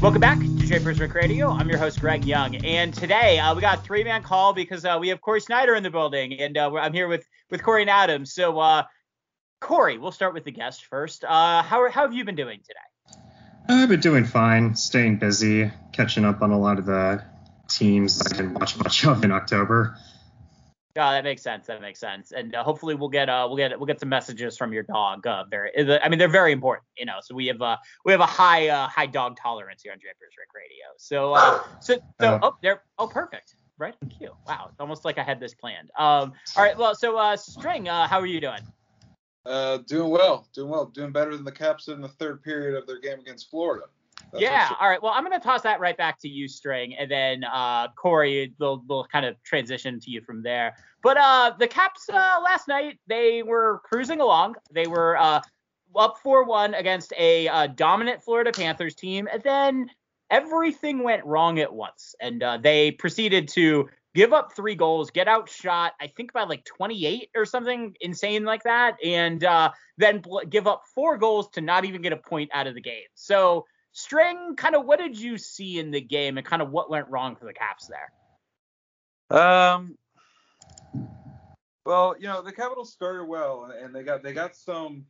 Welcome back to Japers' Rink Radio. I'm your host Greg Young, and today uh, we got a three-man call because uh, we have Corey Sznajder in the building, and uh, I'm here with with Corey and Adam. So, Corey, we'll start with the guest first. Uh, how how have you been doing today? I've been doing fine, staying busy, catching up on a lot of the teams I didn't watch much of in October. Yeah, that makes sense. That makes sense. And uh, hopefully we'll get uh we'll get we'll get some messages from your dog. Uh, very, I mean they're very important, you know. So we have uh we have a high uh high dog tolerance here on Japers' Rink Radio. So uh so so Oh. oh there oh perfect right on cue. Wow, it's almost like I had this planned. Um all right well so uh String uh how are you doing? Uh, doing well, doing well, doing better than the Caps in the third period of their game against Florida. That's yeah. All right. Well, I'm gonna toss that right back to you, String, and then uh, Corey, they'll they'll kind of transition to you from there. But uh, the Caps uh, last night they were cruising along. They were uh, up four one against a uh, dominant Florida Panthers team, and then everything went wrong at once, and uh, they proceeded to give up three goals, get outshot, I think by like 28 or something insane like that, and uh, then bl- give up four goals to not even get a point out of the game. So. String, kind of what did you see in the game and kind of what went wrong for the Caps there? Um, well, you know the Capitals started well, and- and they got they got some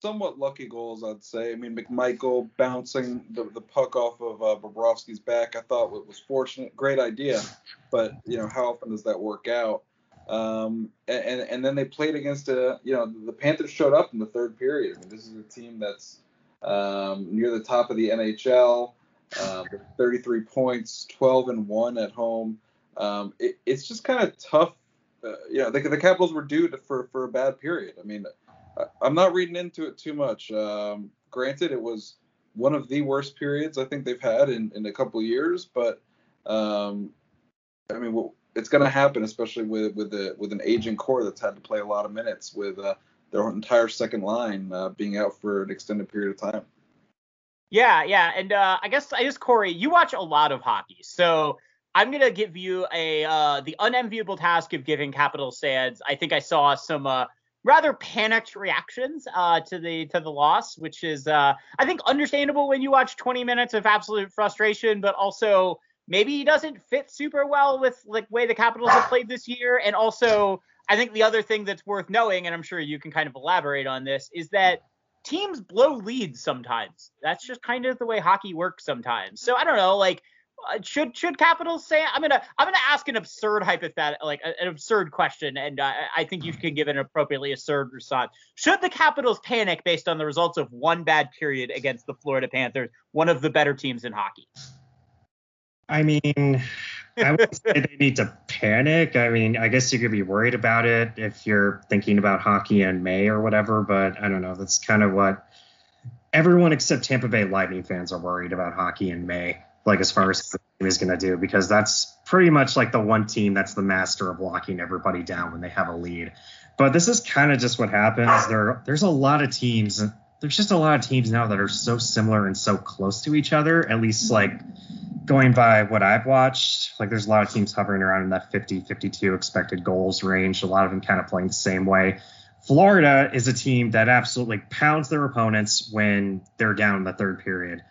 somewhat lucky goals, I'd say. I mean, McMichael bouncing the, the puck off of uh, Bobrovsky's back, I thought wa- was fortunate. Great idea, but you know how often does that work out? Um, and, and then they played against a you know the Panthers showed up in the third period. I mean, this is a team that's um, near the top of the NHL, um, 33 points, 12 and one at home. Um, it, it's just kind of tough. Uh, you know, the, the Capitals were due to, for for a bad period. I mean, I'm not reading into it too much. Um, granted, it was one of the worst periods I think they've had in, in a couple years, but um, I mean, well, it's going to happen, especially with with the with an aging core that's had to play a lot of minutes with uh, their entire second line uh, being out for an extended period of time. Yeah, yeah, and uh, I guess I guess Corey, you watch a lot of hockey, so I'm gonna give you a uh, the unenviable task of giving Capital fans. I think I saw some uh, rather panicked reactions uh, to the to the loss, which is uh, I think understandable when you watch 20 minutes of absolute frustration, but also maybe he doesn't fit super well with like way the Capitals have played this year, and also I think the other thing that's worth knowing, and I'm sure you can kind of elaborate on this, is that teams blow leads sometimes. That's just kind of the way hockey works sometimes. So I don't know, like should should Capitals say? I'm gonna I'm gonna ask an absurd hypothetical, like an absurd question, and uh, I think you can give an appropriately absurd response. Should the Capitals panic based on the results of one bad period against the Florida Panthers, one of the better teams in hockey? I mean, I would say they need to panic. I mean, I guess you could be worried about it if you're thinking about hockey in May or whatever, but I don't know. That's kind of what everyone except Tampa Bay Lightning fans are worried about hockey in May, like as far as the team is going to do, because that's pretty much like the one team that's the master of locking everybody down when they have a lead. But this is kind of just what happens. There, there's a lot of teams there's just a lot of teams now that are so similar and so close to each other. At least like going by what I've watched, like there's a lot of teams hovering around in that 50, 52 expected goals range. A lot of them kind of playing the same way. Florida is a team that absolutely pounds their opponents when they're down in the third period.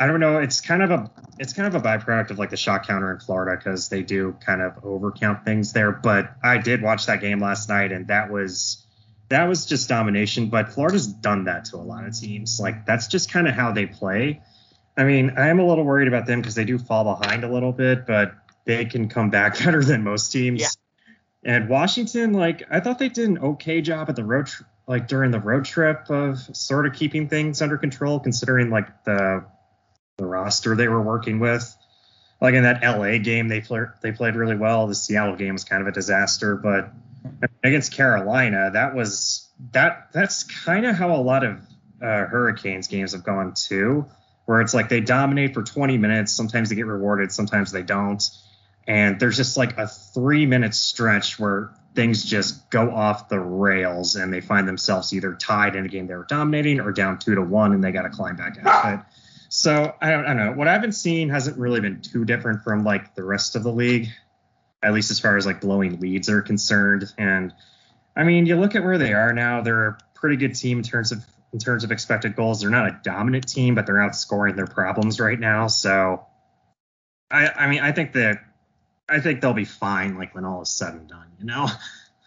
I don't know. It's kind of a it's kind of a byproduct of like the shot counter in Florida because they do kind of overcount things there. But I did watch that game last night, and that was that was just domination. But Florida's done that to a lot of teams. Like that's just kind of how they play. I mean, I am a little worried about them because they do fall behind a little bit, but they can come back better than most teams. Yeah. And Washington, like I thought they did an okay job at the road, tr- like during the road trip of sort of keeping things under control, considering like the the roster they were working with. Like in that LA game, they flir- they played really well. The Seattle game was kind of a disaster, but against Carolina, that was that that's kind of how a lot of uh, Hurricanes games have gone too, where it's like they dominate for 20 minutes. Sometimes they get rewarded, sometimes they don't. And there's just like a three minute stretch where things just go off the rails and they find themselves either tied in a game they were dominating or down two to one and they got to climb back out. So I don't, I don't know. What I've been seeing hasn't really been too different from like the rest of the league, at least as far as like blowing leads are concerned. And I mean, you look at where they are now; they're a pretty good team in terms of in terms of expected goals. They're not a dominant team, but they're outscoring their problems right now. So I, I mean, I think that I think they'll be fine, like when all is said and done. You know.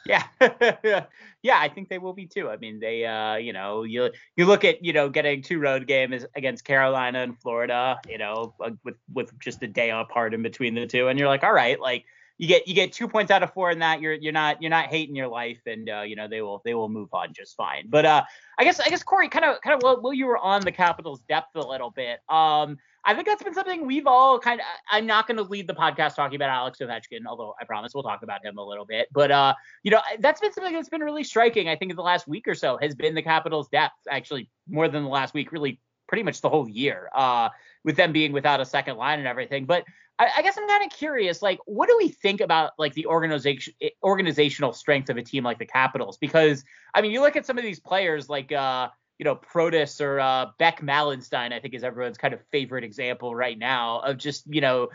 Yeah. yeah, I think they will be too. I mean, they uh, you know, you you look at, you know, getting two road games against Carolina and Florida, you know, uh, with with just a day apart in between the two and you're like, all right, like you get you get 2 points out of 4 in that. You're you're not you're not hating your life and uh, you know, they will they will move on just fine. But uh I guess I guess Corey kind of kind of while, while you were on the Capitals depth a little bit. Um I think that's been something we've all kind of. I'm not going to lead the podcast talking about Alex Ovechkin, although I promise we'll talk about him a little bit. But uh, you know, that's been something that's been really striking. I think in the last week or so has been the Capitals' depth. Actually, more than the last week, really, pretty much the whole year. Uh, with them being without a second line and everything. But I, I guess I'm kind of curious, like, what do we think about like the organization organizational strength of a team like the Capitals? Because I mean, you look at some of these players, like. uh you know, Protas or uh, Beck Malenstyn, I think is everyone's kind of favorite example right now of just, you know,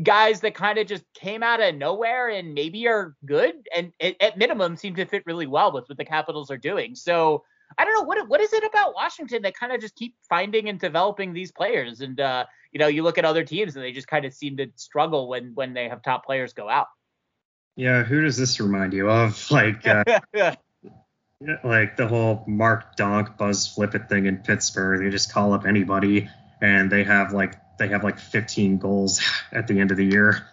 guys that kind of just came out of nowhere and maybe are good and at minimum seem to fit really well with what the Capitals are doing. So I don't know what what is it about Washington that kind of just keep finding and developing these players and uh, you know, you look at other teams and they just kind of seem to struggle when when they have top players go out. Yeah, who does this remind you of? Like uh, like the whole Mark Donk Buzz Flippett thing in Pittsburgh. They just call up anybody and they have like they have like 15 goals at the end of the year.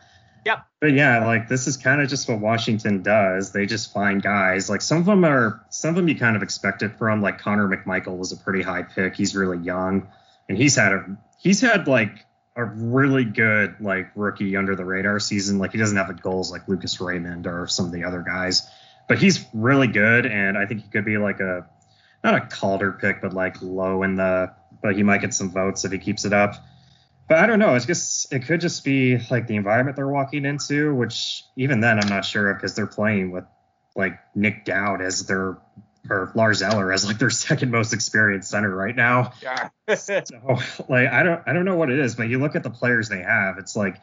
Yep. But yeah, like this is kind of just what Washington does. They just find guys. Like some of them are some of them you kind of expect it from. Like Connor McMichael was a pretty high pick. He's really young and he's had a he's had like a really good like rookie under the radar season. Like he doesn't have the goals like Lucas Raymond or some of the other guys but he's really good, and I think he could be like a not a Calder pick, but like low in the. But he might get some votes if he keeps it up. But I don't know. It's just it could just be like the environment they're walking into, which even then I'm not sure of because they're playing with like Nic Dowd as their or Lars Eller as like their second most experienced center right now. Yeah. so like I don't I don't know what it is, but you look at the players they have, it's like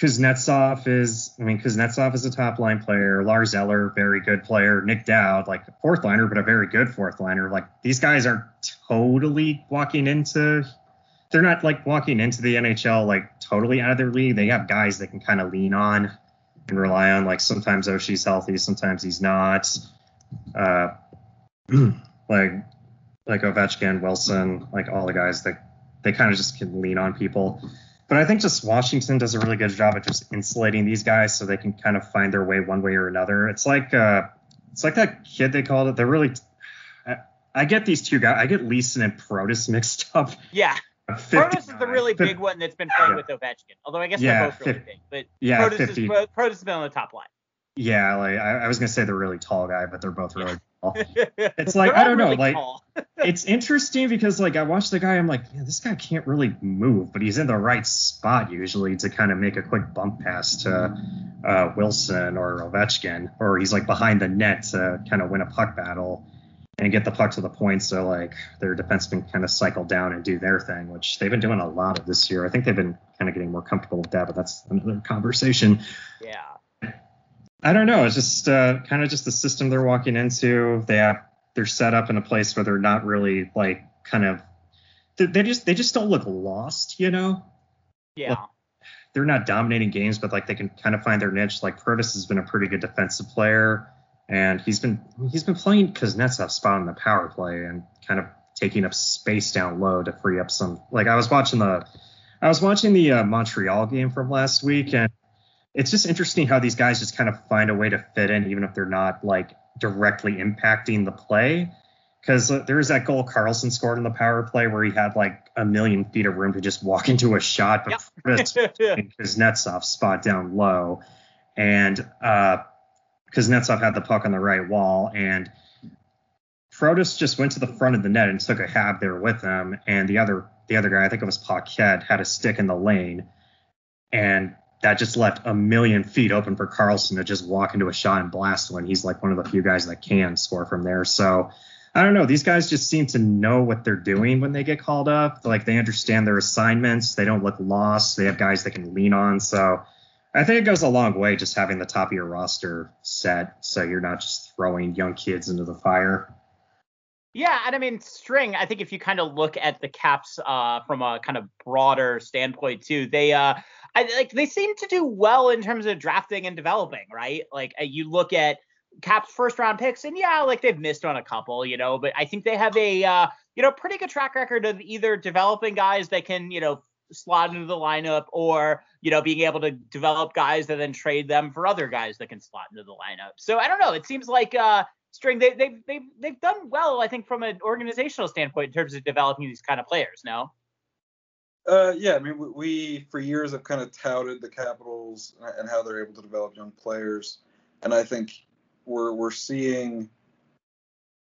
Kuznetsov is, I mean, Kuznetsov is a top line player. Lars Eller, very good player. Nic Dowd, like fourth liner, but a very good fourth liner. Like these guys aren't totally walking into, they're not like walking into the NHL like totally out of their league. They have guys they can kind of lean on and rely on. Like sometimes Oshie's healthy, sometimes he's not. Uh, like like Ovechkin, Wilson, like all the guys that they kind of just can lean on people. But I think just Washington does a really good job at just insulating these guys so they can kind of find their way one way or another. It's like uh, it's like that kid they called it. They're really I, I get these two guys. I get Leason and Protas mixed up. Yeah. Protas is the really big one that's been playing yeah. with Ovechkin. Although I guess yeah, they're both really 50, big. But yeah, Protas, 50. Is, Protas has been on the top line. Yeah, like I, I was gonna say the really tall guy, but they're both really. It's like I don't know, really like it's interesting because like I watch the guy, I'm like, yeah, this guy can't really move, but he's in the right spot usually to kind of make a quick bump pass to uh, Wilson or Ovechkin, or he's like behind the net to kind of win a puck battle. and get the puck to the point so like their defensemen kind of cycle down and do their thing, which they've been doing a lot of this year. I think they've been kind of getting more comfortable with that, but that's another conversation. Yeah. I don't know. It's just uh, kind of just the system they're walking into. They have they're set up in a place where they're not really like kind of they, they just they just don't look lost, you know. Yeah. Like, they're not dominating games, but like they can kind of find their niche. Like Protas has been a pretty good defensive player and he's been he's been playing Kuznetsov's spot in the power play and kind of taking up space down low to free up some. Like I was watching the I was watching the uh, Montreal game from last week, and it's just interesting how these guys just kind of find a way to fit in, even if they're not like directly impacting the play. Because uh, there was that goal Carlson scored in the power play where he had like a million feet of room to just walk into a shot, but yep. Kuznetsov spot down low, and uh, Kuznetsov had the puck on the right wall, and Protas just went to the front of the net and took a hab there with him, and the other the other guy, I think it was Paquette, had a stick in the lane, and that just left a million feet open for Carlson to just walk into a shot and blast one. He's like one of the few guys that can score from there. So I don't know. These guys just seem to know what they're doing when they get called up. Like they understand their assignments. They don't look lost. They have guys they can lean on. So I think it goes a long way just having the top of your roster set so you're not just throwing young kids into the fire. Yeah, and I mean, String, I think if you kind of look at the Caps uh, from a kind of broader standpoint too, they uh, I, like they seem to do well in terms of drafting and developing, right? Like uh, you look at Caps first round picks, and yeah, like they've missed on a couple, you know, but I think they have a uh, you know pretty good track record of either developing guys that can you know slot into the lineup or you know being able to develop guys and then trade them for other guys that can slot into the lineup. So i don't know. It seems like uh string they, they've they've they've done well i think from an organizational standpoint in terms of developing these kind of players no uh yeah i mean we, we for years have kind of touted the capitals and how they're able to develop young players and i think we're we're seeing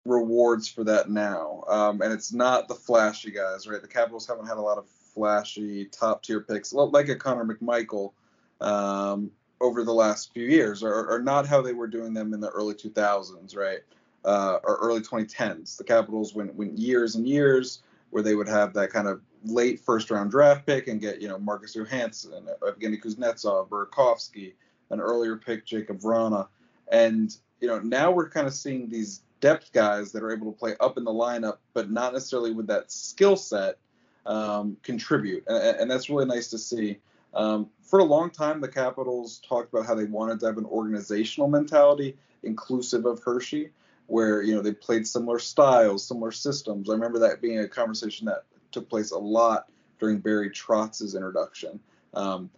rewards for that now um and it's not the flashy guys right the capitals haven't had a lot of flashy top tier picks like a Connor McMichael um, over the last few years, or, or, not how they were doing them in the early 2000s, right? Uh, or early 2010s. The Capitals went went years and years where they would have that kind of late first round draft pick and get you know Marcus Johansson, Evgeny Kuznetsov, Burakovsky, an earlier pick Jakub Vrana, and you know now we're kind of seeing these depth guys that are able to play up in the lineup, but not necessarily with that skill set um, contribute, and, and, that's really nice to see. Um, for a long time, the Capitals talked about how they wanted to have an organizational mentality, inclusive of Hershey, where you know they played similar styles, similar systems. I remember that being a conversation that took place a lot during Barry Trotz's introduction. Um,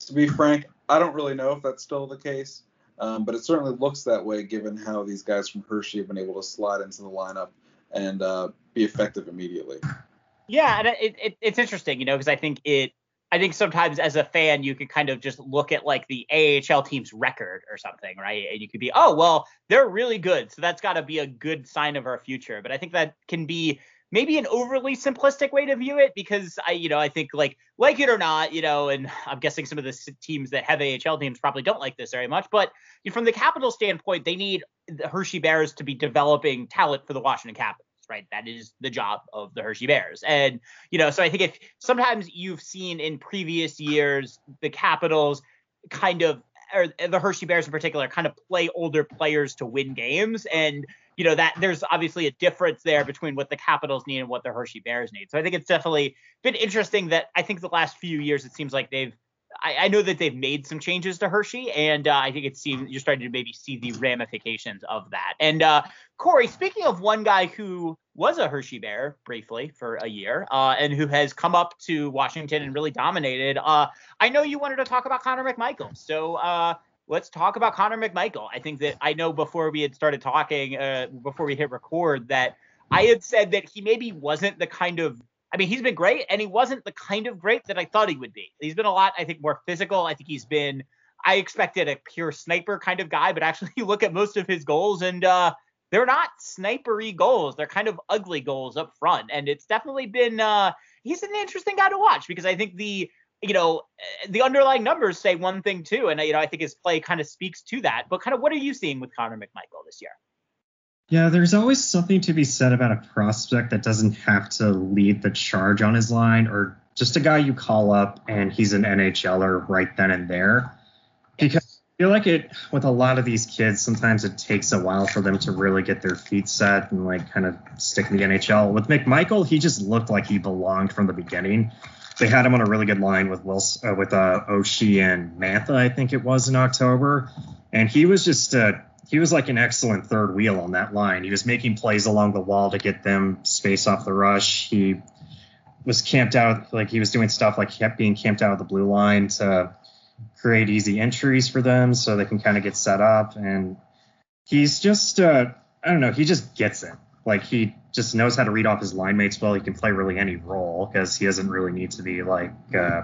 to be frank, I don't really know if that's still the case, um, but it certainly looks that way given how these guys from Hershey have been able to slide into the lineup and uh, be effective immediately. Yeah, and it, it, it's interesting, you know, because I think it. I think sometimes as a fan, you can kind of just look at like the AHL team's record or something, right? And you could be, oh, well, they're really good, so that's got to be a good sign of our future. But I think that can be maybe an overly simplistic way to view it because I, you know, I think like like it or not, you know, and I'm guessing some of the teams that have AHL teams probably don't like this very much, but from the Capital standpoint, they need the Hershey Bears to be developing talent for the Washington Capitals right? That is the job of the Hershey Bears. And, you know, so I think if sometimes you've seen in previous years the Capitals kind of or the Hershey Bears in particular kind of play older players to win games and you know that there's obviously a difference there between what the Capitals need and what the Hershey Bears need. So I think it's definitely been interesting that I think the last few years it seems like they've I, I, know that they've made some changes to Hershey, and uh, I think it seems you're starting to maybe see the ramifications of that. And uh, Corey, speaking of one guy who was a Hershey Bear briefly for a year, uh, and who has come up to Washington and really dominated, uh, I know you wanted to talk about Connor McMichael. So uh, let's talk about Connor McMichael. I think that I know before we had started talking, uh, before we hit record, that I had said that he maybe wasn't the kind of I mean, he's been great, and he wasn't the kind of great that I thought he would be. He's been a lot, I think, more physical. I think he's been. I expected a pure sniper kind of guy, but actually, you look at most of his goals, and uh, they're not snipery goals. They're kind of ugly goals up front, and it's definitely been. Uh, he's an interesting guy to watch because I think the you know the underlying numbers say one thing too, and you know I think his play kind of speaks to that. But kind of what are you seeing with Connor McMichael this year? Yeah, there's always something to be said about a prospect that doesn't have to lead the charge on his line or just a guy you call up and he's an NHLer right then and there. Because I feel like it with a lot of these kids, sometimes it takes a while for them to really get their feet set and like kind of stick in the NHL. With McMichael, he just looked like he belonged from the beginning. They had him on a really good line with Wilson, uh, with uh, Oshie and Mantha, I think it was in October, and he was just uh, he was like an excellent third wheel on that line. He was making plays along the wall to get them space off the rush. He was camped out, like he was doing stuff like kept being camped out of the blue line to create easy entries for them so they can kind of get set up. And he's just, uh, I don't know, he just gets it. Like he just knows how to read off his line mates well. He can play really any role because he doesn't really need to be like, uh,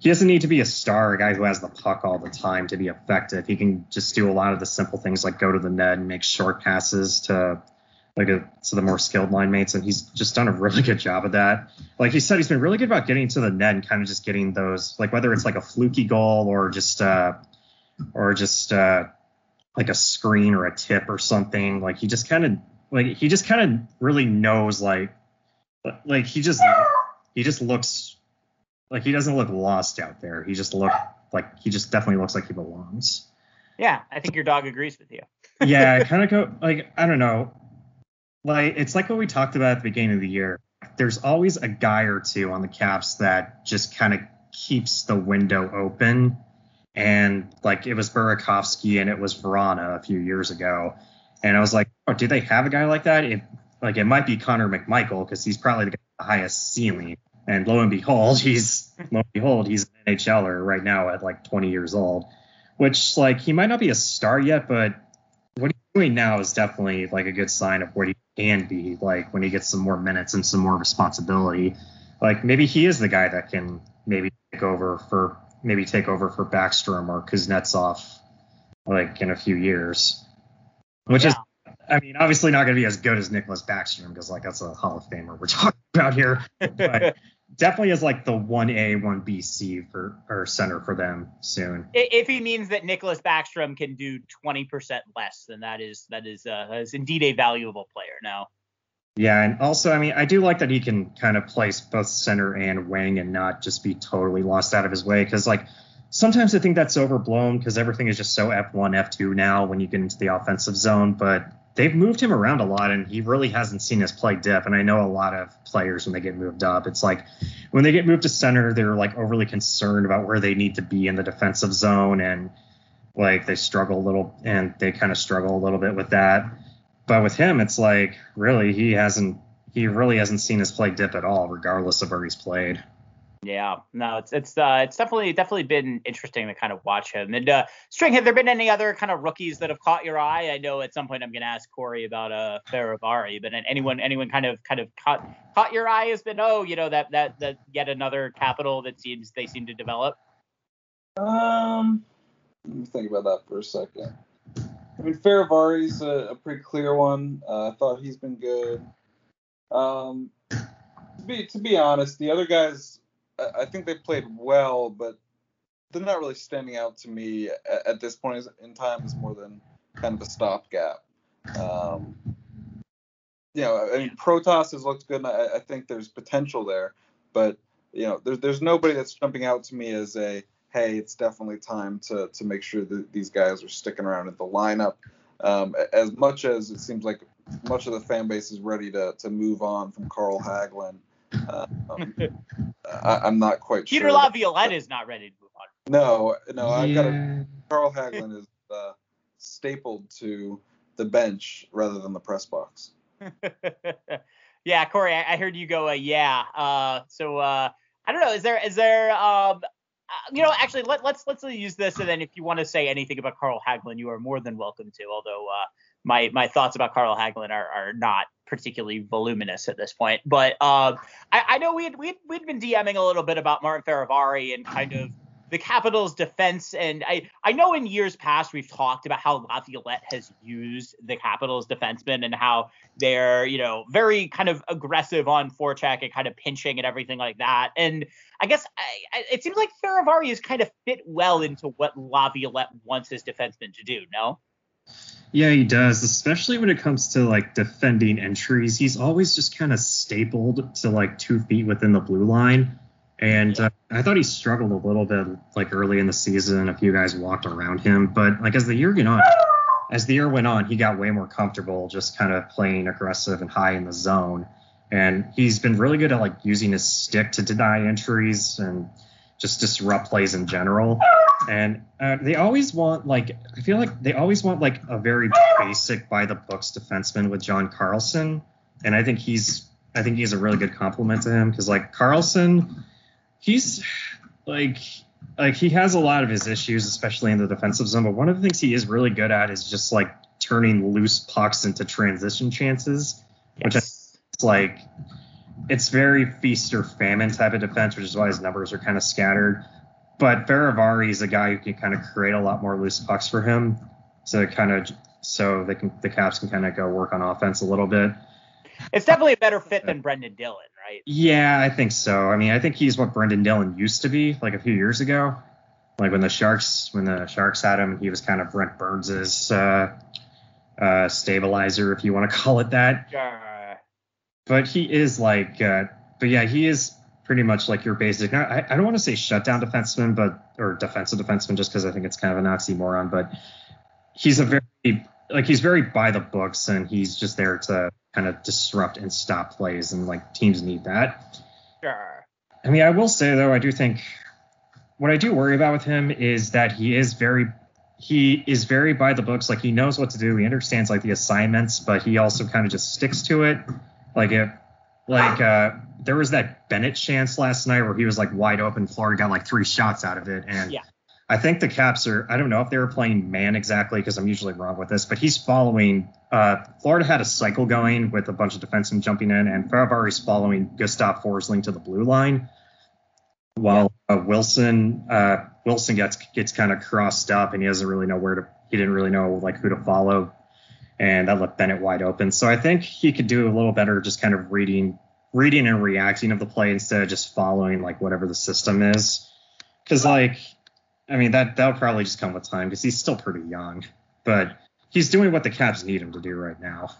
he doesn't need to be a star, a guy who has the puck all the time to be effective. He can just do a lot of the simple things like go to the net and make short passes to like a, to the more skilled line mates, and he's just done a really good job of that. Like he said, he's been really good about getting to the net and kind of just getting those, like whether it's like a fluky goal or just uh, or just uh, like a screen or a tip or something. Like he just kind of like he just kind of really knows like like he just he just looks like he doesn't look lost out there. He just look like he just definitely looks like he belongs. Yeah, I think your dog agrees with you. yeah, I kind of go like I don't know. Like it's like what we talked about at the beginning of the year. There's always a guy or two on the Caps that just kind of keeps the window open. And like it was Burakovsky and it was Vrana a few years ago. And I was like, oh, do they have a guy like that? If like it might be Connor McMichael because he's probably the, the highest ceiling. And lo and behold, he's lo and behold, he's an NHLer right now at like 20 years old. Which like he might not be a star yet, but what he's doing now is definitely like a good sign of what he can be like when he gets some more minutes and some more responsibility. Like maybe he is the guy that can maybe take over for maybe take over for Backstrom or Kuznetsov like in a few years. Which yeah. is I mean, obviously not going to be as good as Nicklas Backstrom because like that's a Hall of Famer we're talking about here. But definitely is like the one A, one B C for or center for them soon. If he means that Nicklas Backstrom can do 20% less, then that is that is uh, is indeed a valuable player now. Yeah, and also I mean I do like that he can kind of place both center and wing and not just be totally lost out of his way because like sometimes I think that's overblown because everything is just so F1, F2 now when you get into the offensive zone, but they've moved him around a lot and he really hasn't seen his play dip. And I know a lot of players when they get moved up, it's like when they get moved to center, they're like overly concerned about where they need to be in the defensive zone and like they struggle a little and they kind of struggle a little bit with that. But with him, it's like really he hasn't he really hasn't seen his play dip at all, regardless of where he's played. Yeah, no, it's it's uh it's definitely definitely been interesting to kind of watch him. And uh String, have there been any other kind of rookies that have caught your eye? I know at some point I'm gonna ask Corey about uh Fehérváry, but anyone anyone kind of kind of caught caught your eye has been oh, you know, that that that yet another capital that seems they seem to develop? Um let me think about that for a second. I mean Fehérváry's a, a pretty clear one. Uh, I thought he's been good. Um to be to be honest, the other guys I think they played well, but they're not really standing out to me at, at this point in time as more than kind of a stopgap. Um, you know, I mean, Protas has looked good, and I, I, think there's potential there, but you know, there's there's nobody that's jumping out to me as a hey, it's definitely time to to make sure that these guys are sticking around at the lineup. Um, as much as it seems like much of the fan base is ready to to move on from Carl Hagelin um, I, am not quite Peter sure. Peter Laviolette is not ready to move on. No, no, I've got a Carl Hagelin is uh, stapled to the bench rather than the press box. yeah, Corey, I, I, heard you go, uh, yeah. Uh, so uh, I don't know. Is there is there um, uh, you know, actually, let, let's let's use this, and then if you want to say anything about Carl Hagelin, you are more than welcome to. Although uh, my my thoughts about Carl Hagelin are, are not particularly voluminous at this point. But uh, I, I, know we had we'd, we'd been DMing a little bit about Martin Fehérváry and kind of the Capitals' defense. And I I know in years past we've talked about how Laviolette has used the Capitals' defensemen and how they're you know very kind of aggressive on forecheck and kind of pinching and everything like that. And I guess I, I, it seems like Fehérváry has kind of fit well into what Laviolette wants his defensemen to do. No. Yeah, he does, especially when it comes to like defending entries. He's always just kind of stapled to like two feet within the blue line. And uh, I thought he struggled a little bit like early in the season. A few guys walked around him, but like as the year went on, as the year went on, he got way more comfortable just kind of playing aggressive and high in the zone. And he's been really good at like using his stick to deny entries and just disrupt plays in general. And uh, they always want like I feel like they always want like a very basic by the books defenseman with John Carlson, and I think he's I think he's a really good compliment to him because like Carlson, he's like like he has a lot of his issues, especially in the defensive zone. But one of the things he is really good at is just like turning loose pucks into transition chances, yes. which is like it's very feast or famine type of defense, which is why his numbers are kind of scattered. But Fehérváry is a guy who can kind of create a lot more loose pucks for him, so kind of so they can the Caps can kind of go work on offense a little bit. It's definitely a better fit than Brendan Dillon, right? Yeah, I think so. I mean, I think he's what Brendan Dillon used to be like a few years ago, like when the Sharks when the Sharks had him, he was kind of Brent Burns's uh, uh, stabilizer, if you want to call it that. But he is like, uh, but yeah, he is pretty much like your basic. I, I don't want to say shutdown defenseman, but or defensive defenseman, just because I think it's kind of an oxymoron. But he's a very like he's very by the books, and he's just there to kind of disrupt and stop plays, and like teams need that. Sure. I mean, I will say though, I do think what I do worry about with him is that he is very he is very by the books. Like he knows what to do. He understands like the assignments, but he also kind of just sticks to it. Like it, like uh, there was that Bennett chance last night where he was like wide open. Florida got like three shots out of it, and yeah. I think the Caps are. I don't know if they were playing man exactly because I'm usually wrong with this, but he's following. Uh, Florida had a cycle going with a bunch of defensemen jumping in, and Fehérváry's following Gustav Forsling to the blue line, while uh, Wilson uh, Wilson gets gets kind of crossed up, and he doesn't really know where to. He didn't really know like who to follow and that left Bennett wide open. So I think he could do a little better just kind of reading reading and reacting of the play instead of just following like whatever the system is. Cause like I mean that that'll probably just come with time because he's still pretty young. But he's doing what the Caps need him to do right now.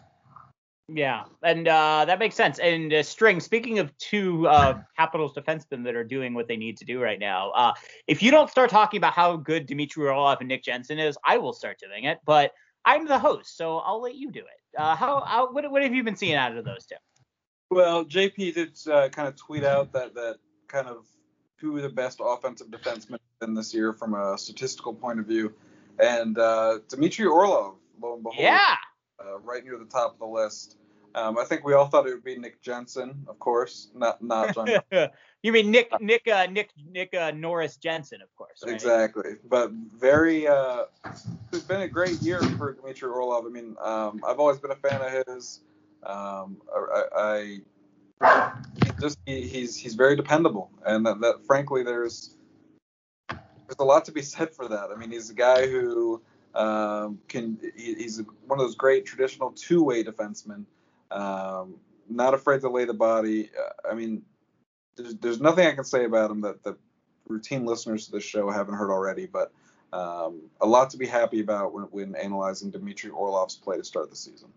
Yeah, and uh, that makes sense. And uh, String, speaking of two uh, Capitals defensemen that are doing what they need to do right now, uh, if you don't start talking about how good Dmitry Orlov and Nick Jensen is, I will start doing it. But I'm the host, so I'll let you do it. Uh, how, how what, what have you been seeing out of those two? Well, JP did uh, kind of tweet out that that kind of who are the best offensive defensemen in this year from a statistical point of view, and uh, Dmitry Orlov, lo and behold, yeah, uh, right near the top of the list. Um, I think we all thought it would be Nick Jensen, of course, not not John. you mean Nick Nick uh, Nick Nick uh, Norris Jensen, of course. Right? Exactly, but very. Uh, it's been a great year for Dmitry Orlov. I mean, um, I've always been a fan of his. Um, I, I just he, he's he's very dependable, and that, that frankly there's there's a lot to be said for that. I mean, he's a guy who um, can he, he's one of those great traditional two-way defensemen um, not afraid to lay the body. Uh, I mean, there's, there's nothing I can say about him that the routine listeners to this show haven't heard already, but um, a lot to be happy about when, when analyzing Dmitry Orlov's play to start the season.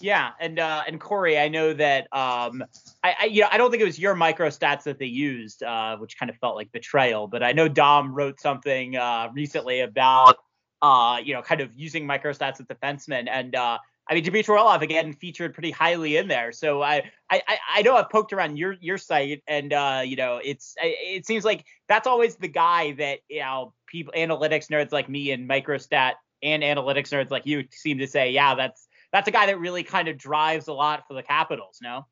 Yeah, and uh, and Corey, I know that um, I, I you know I don't think it was your micro stats that they used, uh, which kind of felt like betrayal. But I know Dom wrote something uh, recently about uh, you know kind of using micro stats as defensemen, and uh, I mean, Dmitry Orlov again featured pretty highly in there. So I, I, I know I've poked around your your site, and uh, you know, it's it seems like that's always the guy that you know people analytics nerds like me and microstat and analytics nerds like you seem to say, yeah, that's that's a guy that really kind of drives a lot for the Capitals. No.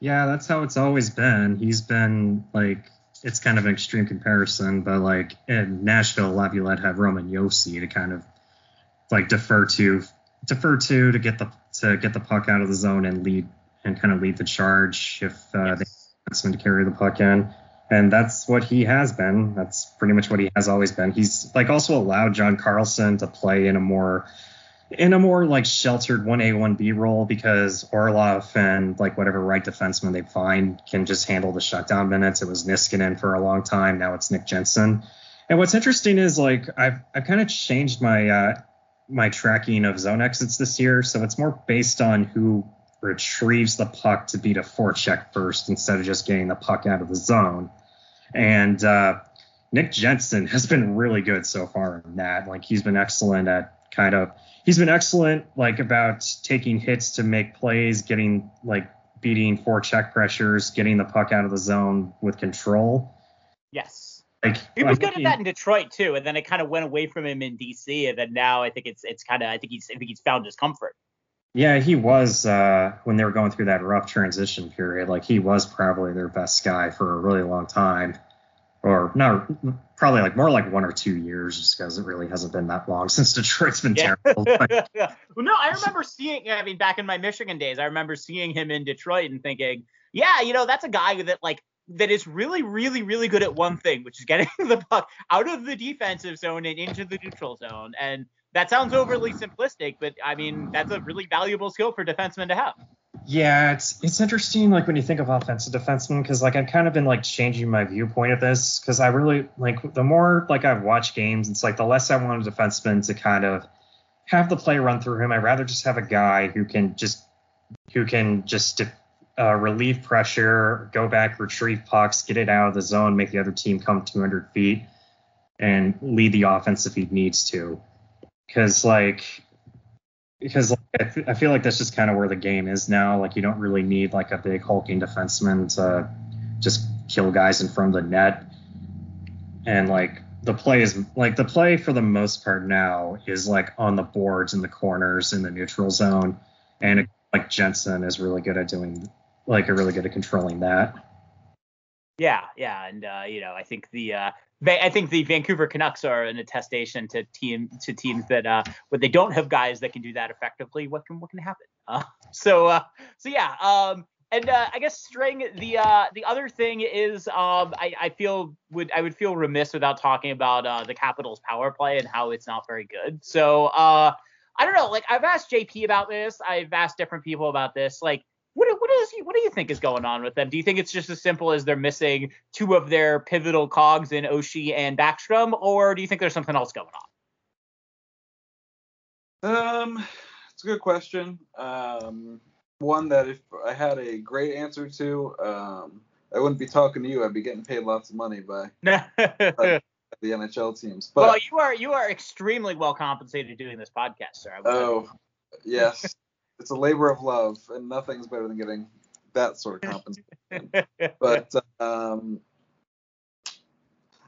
Yeah, that's how it's always been. He's been like it's kind of an extreme comparison, but like in Nashville, Laviolette had Roman Josi to kind of like defer to defer to to get the to get the puck out of the zone and lead and kind of lead the charge if uh, yes. they want someone to carry the puck in. And that's what he has been. That's pretty much what he has always been. He's like also allowed John Carlson to play in a more in a more like sheltered 1A 1B role because Orlov and like whatever right defenseman they find can just handle the shutdown minutes. It was Niskanen for a long time. Now it's Nick Jensen. And what's interesting is like I've I've kind of changed my uh, my tracking of zone exits this year, so it's more based on who retrieves the puck to beat a forecheck first instead of just getting the puck out of the zone. And uh, Nick Jensen has been really good so far in that. Like he's been excellent at kind of he's been excellent like about taking hits to make plays, getting like beating forecheck pressures, getting the puck out of the zone with control. Yes. Like He was good at that in Detroit too, and then it kind of went away from him in DC, and then now I think it's it's kind of I think he's I think he's found his comfort. Yeah, he was uh, when they were going through that rough transition period. Like he was probably their best guy for a really long time, or not probably like more like one or two years, just because it really hasn't been that long since Detroit's been Yeah. terrible. But well, no, I remember seeing. I mean, back in my Michigan days, I remember seeing him in Detroit and thinking, yeah, you know, that's a guy that like that is really, really, really good at one thing, which is getting the puck out of the defensive zone and into the neutral zone. And that sounds overly simplistic, but I mean, that's a really valuable skill for defensemen to have. yeah, it's it's interesting like when you think of offensive defensemen because like I've kind of been like changing my viewpoint of this because I really like the more like I've watched games, it's like the less I want a defenseman to kind of have the play run through him. I'd rather just have a guy who can just who can just uh, relieve pressure, go back, retrieve pucks, get it out of the zone, make the other team come 200 feet, and lead the offense if he needs to. Because like, because like, I, f- I feel like that's just kind of where the game is now. Like you don't really need like a big hulking defenseman to just kill guys in front of the net. And like the play is like the play for the most part now is like on the boards in the corners in the neutral zone, and like Jensen is really good at doing like are really good at controlling that. Yeah, yeah, and uh, you know, I think the uh, I think the Vancouver Canucks are an attestation to team to teams that uh, when they don't have guys that can do that effectively, what can what can happen? Uh, so uh, so yeah, um, and uh, I guess string the uh, the other thing is um, I, I feel would I would feel remiss without talking about uh, the Capitals power play and how it's not very good. So uh, I don't know, like I've asked JP about this, I've asked different people about this, like. What, what is what do you think is going on with them? Do you think it's just as simple as they're missing two of their pivotal cogs in Oshie and Backstrom, or do you think there's something else going on? Um, it's a good question. Um, one that if I had a great answer to, um, I wouldn't be talking to you. I'd be getting paid lots of money by the NHL teams. But well, you are you are extremely well compensated doing this podcast, sir. Oh, yes, it's a labor of love, and nothing's better than getting that sort of compensation. but um,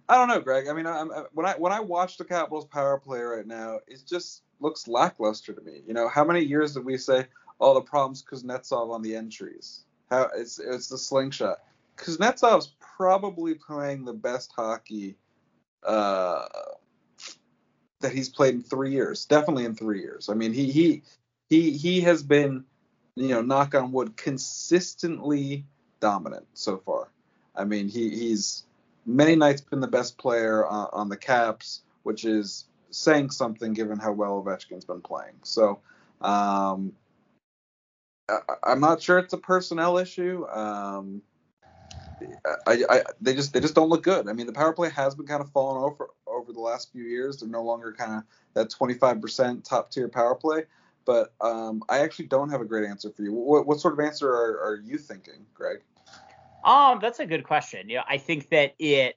I don't know, Greg. I mean, I, I, when I when I watch the Capitals power play right now, it just looks lackluster to me. You know, how many years did we say, "Oh, the problem's Kuznetsov on the entries"? How it's it's the slingshot. Kuznetsov's probably playing the best hockey uh, that he's played in three years. Definitely in three years. I mean, he he he he has been, you know, knock on wood, consistently dominant so far. I mean, he he's many nights been the best player on, on the Caps, which is saying something given how well Ovechkin's been playing. So, um, I, I'm not sure it's a personnel issue. Um, I, I, they just they just don't look good. I mean, the power play has been kind of falling over over the last few years. They're no longer kind of that 25% top tier power play. But um, I actually don't have a great answer for you. What, what sort of answer are, are you thinking, Greg? Um, that's a good question. You know, I think that it,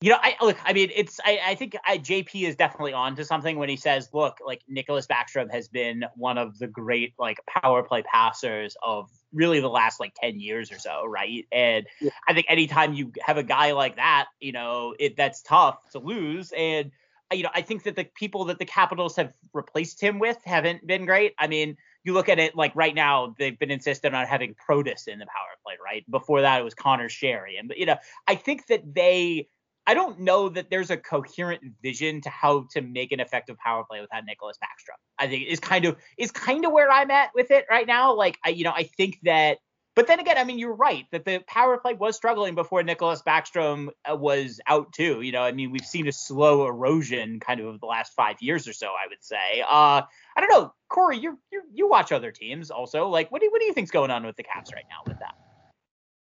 you know, I look. I mean, it's. I, I think I, JP is definitely on to something when he says, look, like Nicklas Backstrom has been one of the great like power play passers of really the last like 10 years or so, right? And Yeah. I think anytime you have a guy like that, you know, it that's tough to lose. And you know, I think that the people that the Capitals have replaced him with haven't been great. I mean, you look at it like right now, they've been insistent on having Protas in the power play, right? Before that, it was Conor Sheary, and you know, I think that they. I don't know that there's a coherent vision to how to make an effective power play without Nicklas Backstrom. I think is kind of is kind of where I'm at with it right now. Like I, you know, I think that. But then again, I mean, you're right that the power play was struggling before Nicklas Backstrom uh, was out too. You know, I mean, we've seen a slow erosion kind of over the last five years or so. I would say. Uh, I don't know, Corey. You you you watch other teams also. Like, what do you, what do you think's going on with the Caps right now with that?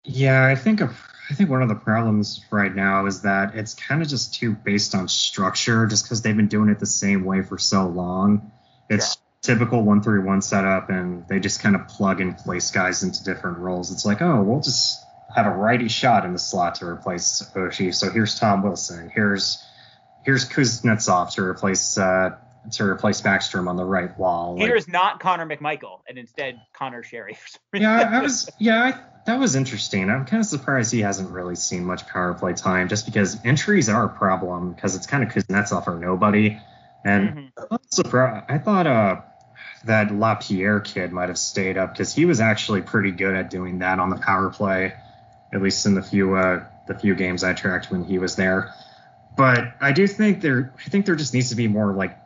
Yeah, I think of I think one of the problems right now is that it's kind of just too based on structure, just because they've been doing it the same way for so long. It's. Typical one three one setup, and they just kind of plug and place guys into different roles. It's like, oh, we'll just have a righty shot in the slot to replace Oshie. So here's Tom Wilson. Here's here's Kuznetsov to replace uh, to replace Backstrom on the right wall. Here like, is not Connor McMichael, and instead Conor Sheary. yeah, I was yeah, I, that was interesting. I'm kind of surprised he hasn't really seen much power play time, just because entries are a problem because it's kind of Kuznetsov or nobody. And mm-hmm. surprised. I thought uh that Lapierre kid might have stayed up because he was actually pretty good at doing that on the power play, at least in the few uh the few games I tracked when he was there. But I do think there I think there just needs to be more like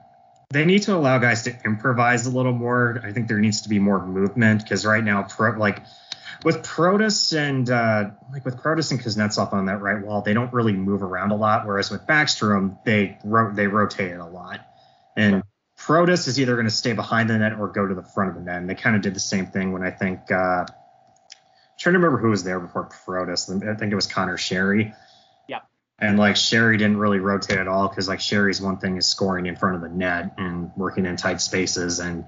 they need to allow guys to improvise a little more. I think there needs to be more movement because right now, pro, like with Protas and uh, like with Protas and Kuznetsov on that right wall, they don't really move around a lot. Whereas with Backstrom, they ro- they rotate a lot. And Protas is either going to stay behind the net or go to the front of the net. And they kind of did the same thing when I think uh, I'm trying to remember who was there before Protas. I think it was Conor Sheary. And like Sheary didn't really rotate at all because like Sheary's one thing is scoring in front of the net and working in tight spaces and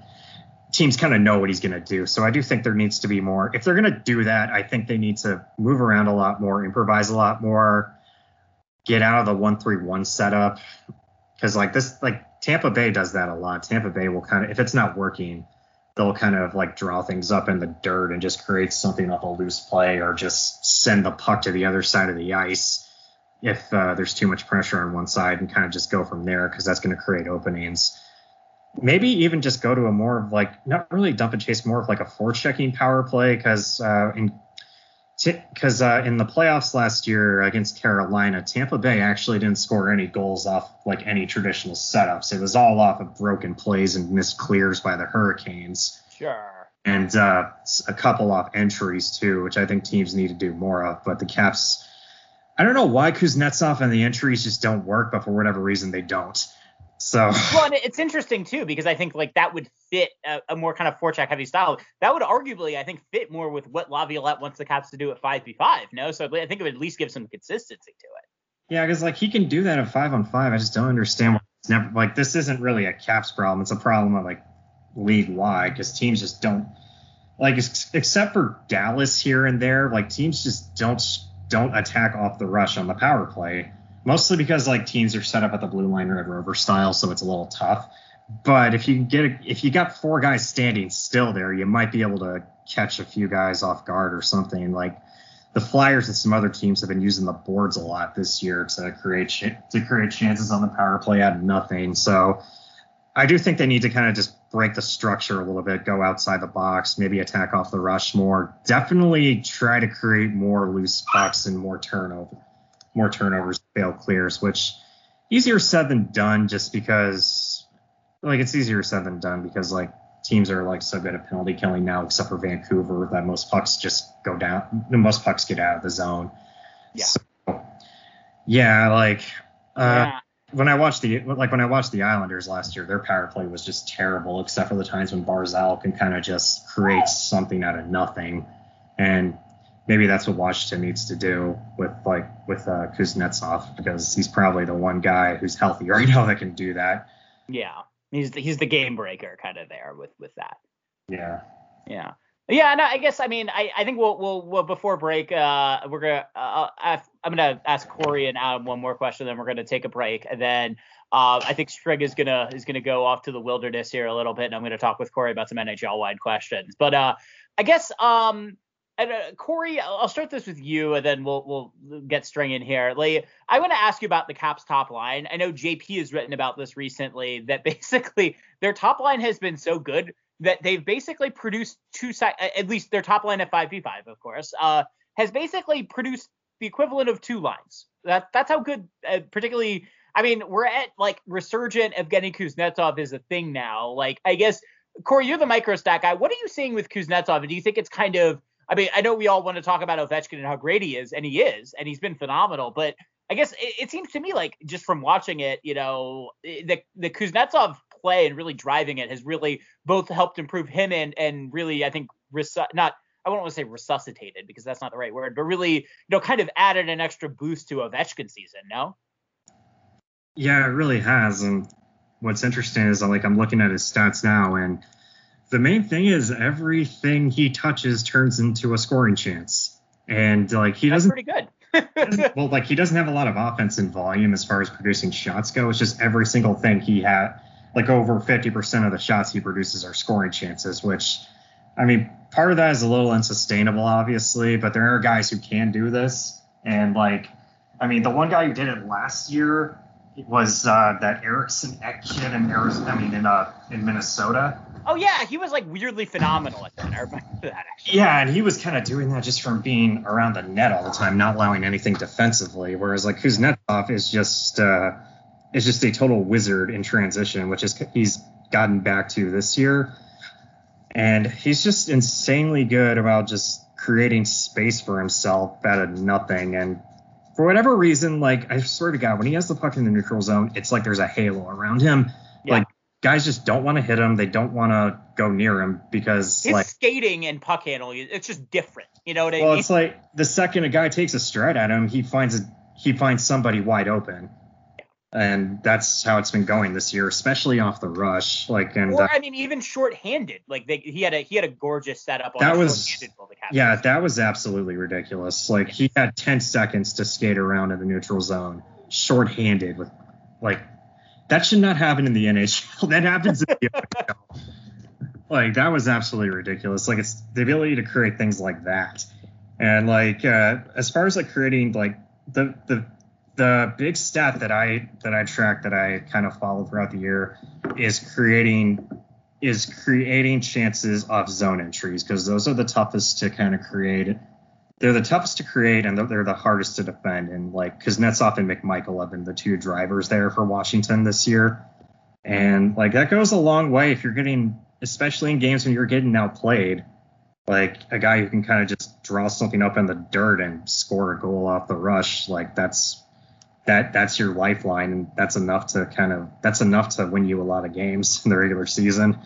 teams kind of know what he's going to do. So I do think there needs to be more. If they're going to do that, I think they need to move around a lot more, improvise a lot more, get out of the one three one setup because like this like Tampa Bay does that a lot. Tampa Bay will kind of if it's not working, they'll kind of like draw things up in the dirt and just create something off a loose play or just send the puck to the other side of the ice if uh, there's too much pressure on one side and kind of just go from there because that's going to create openings. Maybe even just go to a more of like not really dump and chase, more of like a forechecking power play because uh, in because uh, in the playoffs last year against Carolina, Tampa Bay actually didn't score any goals off like any traditional setups. It was all off of broken plays and missed clears by the Hurricanes. Sure. And uh, a couple off entries too, which I think teams need to do more of. But the Caps I don't know why Kuznetsov and the entries just don't work, but for whatever reason they don't. So well, and it's interesting too because I think like that would fit a, a more kind of forecheck heavy style. That would arguably, I think, fit more with what Laviolette wants the Caps to do at five v five. No, so I think it would at least give some consistency to it. Yeah, because like he can do that at five on five. I just don't understand why it's never like this isn't really a Caps problem. It's a problem of like league wide because teams just don't like except for Dallas here and there. Like teams just don't don't attack off the rush on the power play, mostly because like teams are set up at the blue line red rover style, so it's a little tough. But if you get a, if you got four guys standing still there, you might be able to catch a few guys off guard or something. Like the Flyers and some other teams have been using the boards a lot this year to create to create chances on the power play out of nothing. So I do think they need to kind of just break the structure a little bit, go outside the box, maybe attack off the rush more. Definitely try to create more loose pucks and more turnover, more turnovers, fail clears, which easier said than done just because like it's easier said than done because like teams are like so good at penalty killing now, except for Vancouver, that most pucks just go down. Most pucks get out of the zone. Yeah. So, yeah, like uh, yeah when I watched the like when I watched the Islanders last year, their power play was just terrible, except for the times when Barzal can kind of just create something out of nothing, and maybe that's what Washington needs to do with like with uh, Kuznetsov because he's probably the one guy who's healthy right now that can do that. Yeah, he's the, he's the game breaker kind of there with with that. Yeah. Yeah. Yeah, no, I guess I mean I, I think we'll, we'll we'll before break uh we're gonna uh, I'm gonna ask Corey and Adam one more question then we're gonna take a break and then uh I think Strig is gonna is gonna go off to the wilderness here a little bit and I'm gonna talk with Corey about some NHL wide questions but uh I guess um and uh, Corey I'll start this with you and then we'll we'll get String in here. Like I want to ask you about the Caps top line. I know JP has written about this recently that basically their top line has been so good that they've basically produced two side at least their top line at 5v5 of course uh has basically produced the equivalent of two lines. That that's how good uh, particularly i mean we're at like resurgent evgeny kuznetsov is a thing now. Like i guess corey you're the micro stat guy. What are you seeing with kuznetsov? And do you think it's kind of i mean i know we all want to talk about ovechkin and how great he is and he is and he's been phenomenal but I guess it, it, seems to me like just from watching it, you know, the the Kuznetsov play and really driving it has really both helped improve him and and really I think not I wouldn't want to say resuscitated because that's not the right word, but really, you know, kind of added an extra boost to Ovechkin season, no? Yeah, it really has. And what's interesting is like I'm looking at his stats now, and the main thing is everything he touches turns into a scoring chance. And like he That's doesn't pretty good. well, like he doesn't have a lot of offense in volume as far as producing shots go. It's just every single thing he had, like over 50% of the shots he produces are scoring chances, which, I mean, part of that is a little unsustainable, obviously, but there are guys who can do this. And like, I mean, the one guy who did it last year was uh, that Eriksson Ek kid in Arizona, I mean, in uh, in Minnesota. Oh yeah, he was like weirdly phenomenal at that. I remember that actually. Yeah, and he was kind of doing that just from being around the net all the time, not allowing anything defensively. Whereas like Kuznetsov is just uh, is just a total wizard in transition, which is he's gotten back to this year, and he's just insanely good about just creating space for himself out of nothing. And for whatever reason, like I swear to God, when he has the puck in the neutral zone, it's like there's a halo around him. Yeah. Guys just don't want to hit him. They don't want to go near him because His like skating and puck handling, it's just different. You know what I well, mean? it's like the second a guy takes a stride at him, he finds a, he finds somebody wide open, and that's how it's been going this year, especially off the rush. Like and or uh, I mean, even short-handed. Like they, he had a he had a gorgeous setup on That the was- short-handed goal, the Capitals. yeah, that was absolutely ridiculous. Like he had 10 seconds to skate around in the neutral zone, short-handed with like that should not happen in the NHL. That happens in the NHL. Like that was absolutely ridiculous. Like it's the ability to create things like that. And like uh as far as like creating like the the the big stat that I that I track that I kind of follow throughout the year is creating is creating chances off zone entries because those are the toughest to kind of create. They're the toughest to create and they're, the hardest to defend. And like Kuznetsov and McMichael have been the two drivers there for Washington this year. And like that goes a long way if you're getting, especially in games when you're getting outplayed, like a guy who can kind of just draw something up in the dirt and score a goal off the rush. Like that's that that's your lifeline and that's enough to kind of that's enough to win you a lot of games in the regular season.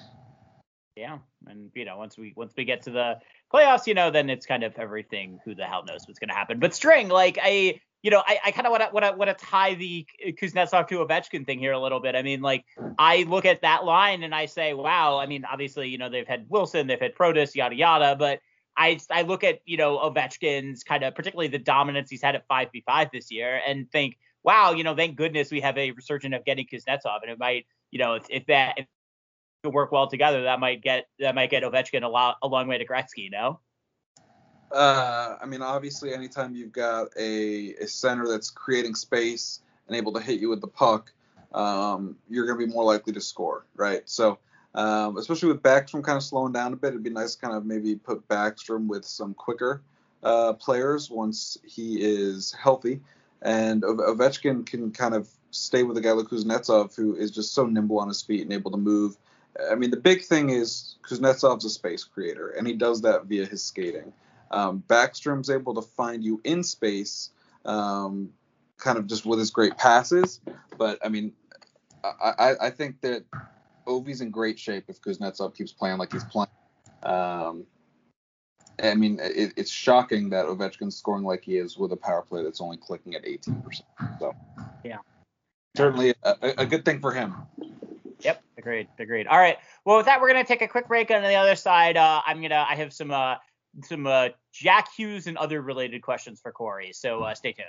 Yeah, and you know, once we once we get to the playoffs, you know, then it's kind of everything. Who the hell knows what's going to happen? But string, like I, you know, I, I kind of want to want to want to tie the Kuznetsov to Ovechkin thing here a little bit. I mean, like I look at that line and I say, wow. I mean, obviously, you know, they've had Wilson, they've had Protas, yada yada, but I I look at you know Ovechkin's kind of particularly the dominance he's had at five v five this year and think, wow, you know, thank goodness we have a resurgence of getting Kuznetsov, and it might, you know, if, if that if could work well together, that might get that might get Ovechkin a lot a long way to Gretzky, no? Uh, I mean, obviously, anytime you've got a, a center that's creating space and able to hit you with the puck, um, you're going to be more likely to score, right? So, um, especially with Backstrom kind of slowing down a bit, it'd be nice to kind of maybe put Backstrom with some quicker uh, players once he is healthy. And Ovechkin can kind of stay with a guy like Kuznetsov, who is just so nimble on his feet and able to move. I mean, the big thing is Kuznetsov's a space creator, and he does that via his skating. Um, Backstrom's able to find you in space, um, kind of just with his great passes. But I mean, I, I, I think that Ovi's in great shape if Kuznetsov keeps playing like he's playing. Um, I mean, it, it's shocking that Ovechkin's scoring like he is with a power play that's only clicking at 18%. So Yeah. certainly a, a- a good thing for him. Agreed, agreed. All right. Well, with that, we're gonna take a quick break. On the other side, uh, I'm gonna I have some uh some uh Jack Hughes and other related questions for Corey. So uh, stay tuned.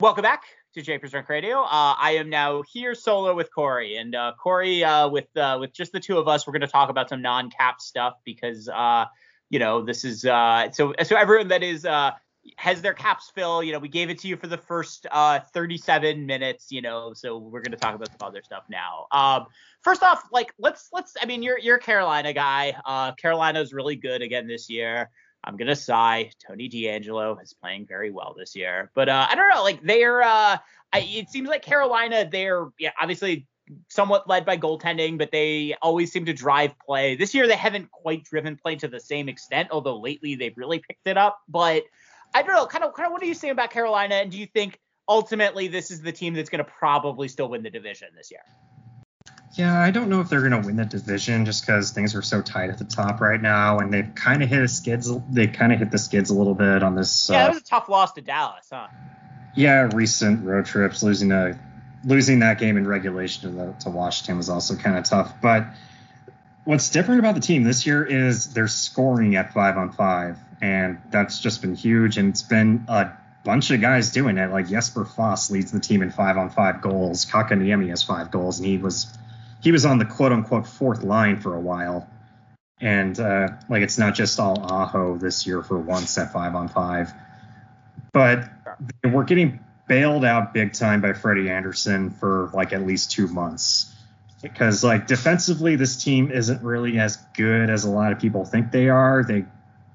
Welcome back to Japers' Rink Radio. Uh, I am now here solo with Corey, and uh, Corey, uh, with uh, with just the two of us, we're going to talk about some non-cap stuff because uh, you know this is uh, so so everyone that is uh, has their caps fill. You know, we gave it to you for the first uh, 37 minutes. You know, so we're going to talk about some other stuff now. Um, first off, like let's let's. I mean, you're you're a Carolina guy. Uh, Carolina's really good again this year. I'm gonna sigh. Tony DeAngelo is playing very well this year, but uh, I don't know. Like they're, uh, I, it seems like Carolina. They're yeah, obviously somewhat led by goaltending, but they always seem to drive play. This year they haven't quite driven play to the same extent, although lately they've really picked it up. But I don't know. Kind of, kind of. What do you say about Carolina? And do you think ultimately this is the team that's going to probably still win the division this year? Yeah, I don't know if they're going to win the division just because things are so tight at the top right now, and they've kind of hit the skids. They kind of hit the skids a little bit on this. Yeah, uh, it was a tough loss to Dallas, huh? yeah, recent road trips, losing a losing that game in regulation to, to Washington was also kind of tough. But what's different about the team this year is they're scoring at five on five, and that's just been huge. And it's been a bunch of guys doing it. Like Jesper Fast leads the team in five on five goals. Kotkaniemi has five goals, and he was he was on the quote unquote fourth line for a while. And uh, like it's not just all Aho this year for once at five on five, but we're getting bailed out big time by Freddie Andersen for like at least two months because like defensively this team isn't really as good as a lot of people think they are. They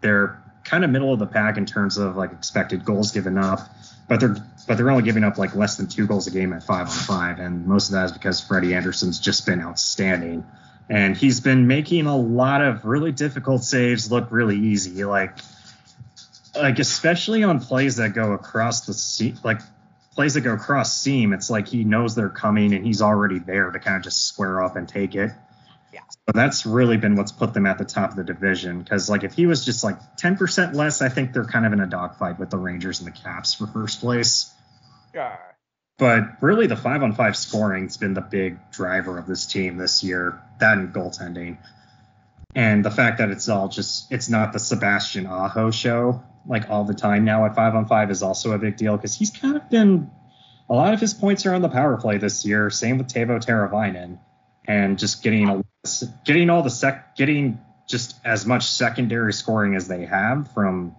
they're kind of middle of the pack in terms of like expected goals given up, but they're but they're only giving up like less than two goals a game at five on five, and most of that is because Freddie Andersen's just been outstanding. And he's been making a lot of really difficult saves look really easy. Like like especially on plays that go across the seam, like plays that go across seam, it's like he knows they're coming and he's already there to kind of just square up and take it. Yeah. So that's really been what's put them at the top of the division. Because like if he was just like 10% less, I think they're kind of in a dogfight with the Rangers and the Caps for first place. Sure. But really, the five on five scoring's been the big driver of this team this year. That and goaltending, and the fact that it's all just it's not the Sebastian Aho show like all the time now at five on five is also a big deal because he's kind of been a lot of his points are on the power play this year. Same with Teuvo Teravainen, and just getting a, getting all the sec getting just as much secondary scoring as they have from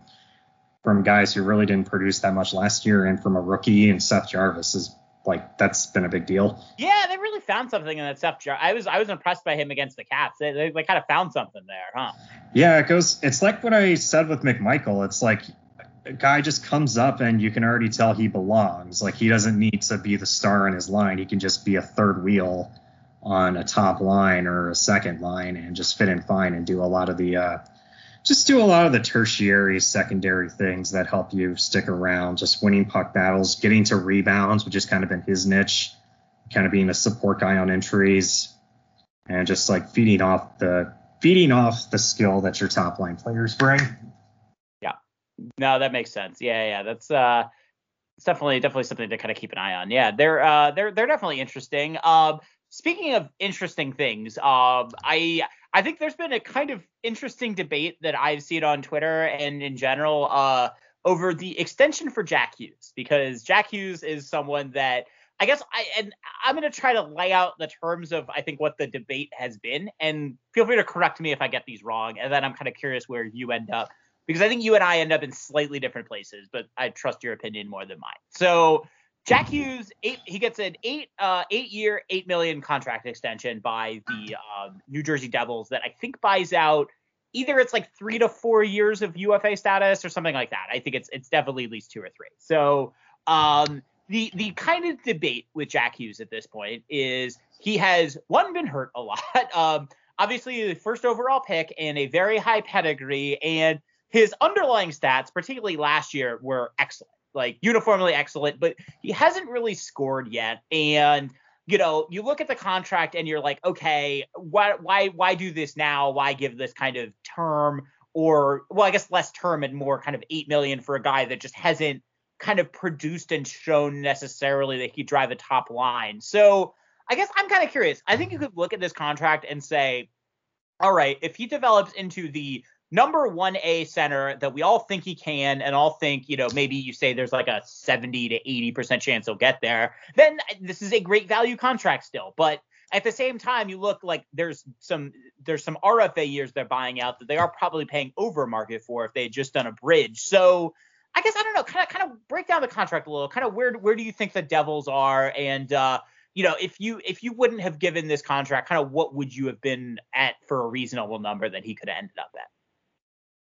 from guys who really didn't produce that much last year and from a rookie and Seth Jarvis is like that's been a big deal. Yeah, they really found something in that stuff. Jar- I was I was impressed by him against the Caps. They, they, they kind of found something there, huh? Yeah, it goes. It's like what I said with McMichael. It's like a guy just comes up and you can already tell he belongs. Like he doesn't need to be the star in his line. He can just be a third wheel on a top line or a second line and just fit in fine and do a lot of the uh, just do a lot of the tertiary, secondary things that help you stick around. Just winning puck battles, getting to rebounds, which has kind of been his niche, kind of being a support guy on entries, and just like feeding off the feeding off the skill that your top line players bring. Yeah. No, that makes sense. Yeah, yeah, that's uh, it's definitely definitely something to kind of keep an eye on. Yeah, they're uh, they're they're definitely interesting. Um, speaking of interesting things, um, I I think there's been a kind of interesting debate that I've seen on Twitter and in general uh, over the extension for Jack Hughes because Jack Hughes is someone that I guess I and I'm to try to lay out the terms of I think what the debate has been and feel free to correct me if I get these wrong and then I'm kind of curious where you end up because I think you and I end up in slightly different places, but I trust your opinion more than mine. So Jack Hughes, eight, he gets an eight uh, eight year, eight million contract extension by the um, New Jersey Devils that I think buys out either it's like three to four years of UFA status or something like that. I think it's it's definitely at least two or three. So um, the the kind of debate with Jack Hughes at this point is he has one been hurt a lot. Um, obviously the first overall pick and a very high pedigree and his underlying stats, particularly last year, were excellent, like uniformly excellent, but he hasn't really scored yet. And you know, you look at the contract and you're like, okay, why why why do this now? Why give this kind of term or well, I guess less term and more kind of eight million for a guy that just hasn't kind of produced and shown necessarily that he drive a top line. So I guess I'm kind of curious. I think you could look at this contract and say, all right, if he develops into the number one A center that we all think he can, and all think, you know, maybe you say there's like a 70 to 80 percent chance he'll get there, then this is a great value contract still. But at the same time, you look like there's some there's some RFA years they're buying out that they are probably paying over market for if they had just done a bridge. So I guess I don't know, kind of kind of break down the contract a little. Kind of where where do you think the Devils are, and uh, you know, if you if you wouldn't have given this contract, kind of what would you have been at for a reasonable number that he could have ended up at?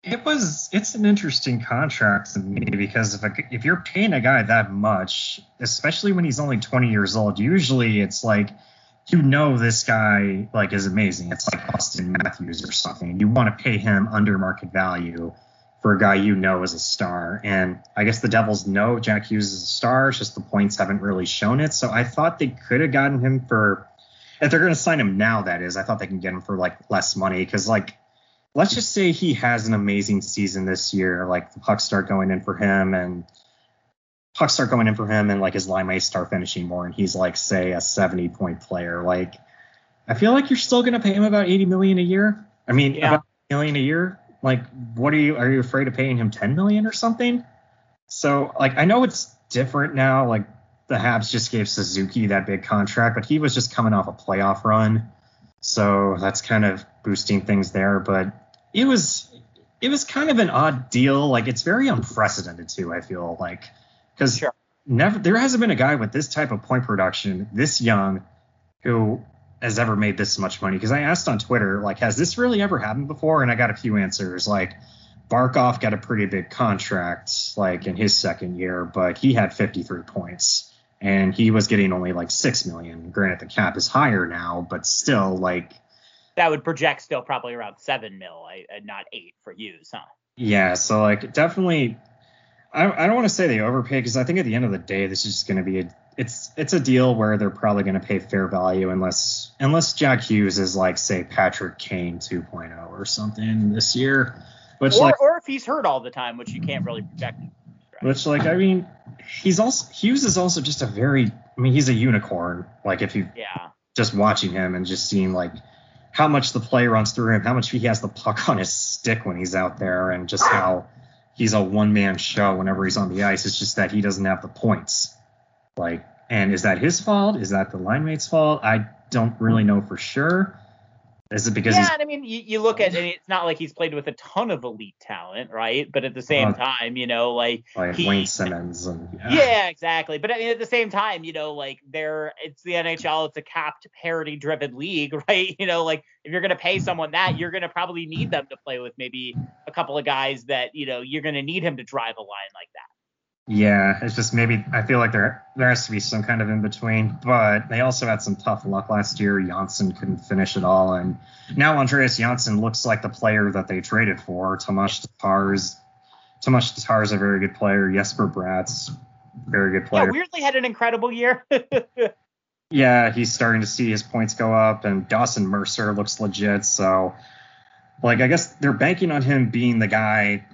It was it's an interesting contract to me because if a, if you're paying a guy that much, especially when he's only 20 years old, usually it's like you know this guy like is amazing. It's like Auston Matthews or something. You want to pay him under market value for a guy you know is a star. And I guess the Devils know Jack Hughes is a star. It's just the points haven't really shown it. So I thought they could have gotten him for if they're going to sign him now, that is, I thought they can get him for like less money because like let's just say he has an amazing season this year, like the pucks start going in for him and pucks start going in for him and like his line mates start finishing more and he's like say a 70 point player like i feel like you're still going to pay him about 80 million a year. I mean Yeah. about a million a year? Like what are you are you afraid of paying him 10 million or something? So like i know it's different now like the habs just gave suzuki that big contract but he was just coming off a playoff run. So that's kind of boosting things there but it was it was kind of an odd deal. Like it's very unprecedented too i feel like because Sure. never there hasn't been a guy with this type of point production this young who has ever made this much money. Because i asked on twitter like has this really ever happened before? And i got a few answers like barkov got a pretty big contract like in his second year but he had 53 points and he was getting only like 6 million. Granted the cap is higher now but still like That would project still probably around seven mil, uh, not eight for Hughes, huh? Yeah, so like definitely, I, I don't want to say they overpay because I think at the end of the day, this is just going to be a it's it's a deal where they're probably going to pay fair value unless unless Jack Hughes is like say Patrick Kane 2.0 or something this year, which Or, like or if he's hurt all the time, which you can't really project. which like I mean he's also Hughes is also just a very I mean he's a unicorn like if you Yeah. just watching him and just seeing like how much the play runs through him, how much he has the puck on his stick when he's out there, and just how he's a one man show whenever he's on the ice. It's just that he doesn't have the points. Like, and is that his fault? Is that the line mate's fault? I don't really know for sure. Is it because yeah, and I mean, you, you look at, and it's not like he's played with a ton of elite talent, right? But at the same Uh, time, you know, like, like he- Wayne Simmonds and yeah. exactly. But I mean, at the same time, you know, like, there, it's the NHL, it's a capped parity driven league, right? You know, like, if you're going to pay someone that, you're going to probably need them to play with maybe a couple of guys that, you know, you're going to need him to drive a line like that. Yeah, it's just maybe I feel like there there has to be some kind of in between, but they also had some tough luck last year. Johnsson couldn't finish it all, and now Andreas Johnsson looks like the player that they traded for. Tomas Tatar's Tomas Tatar's a very good player. Jesper Bratt, very good Yeah, player. weirdly had an incredible year. Yeah, he's starting to see his points go up, and Dawson Mercer looks legit. So, like, I guess they're banking on him being the guy.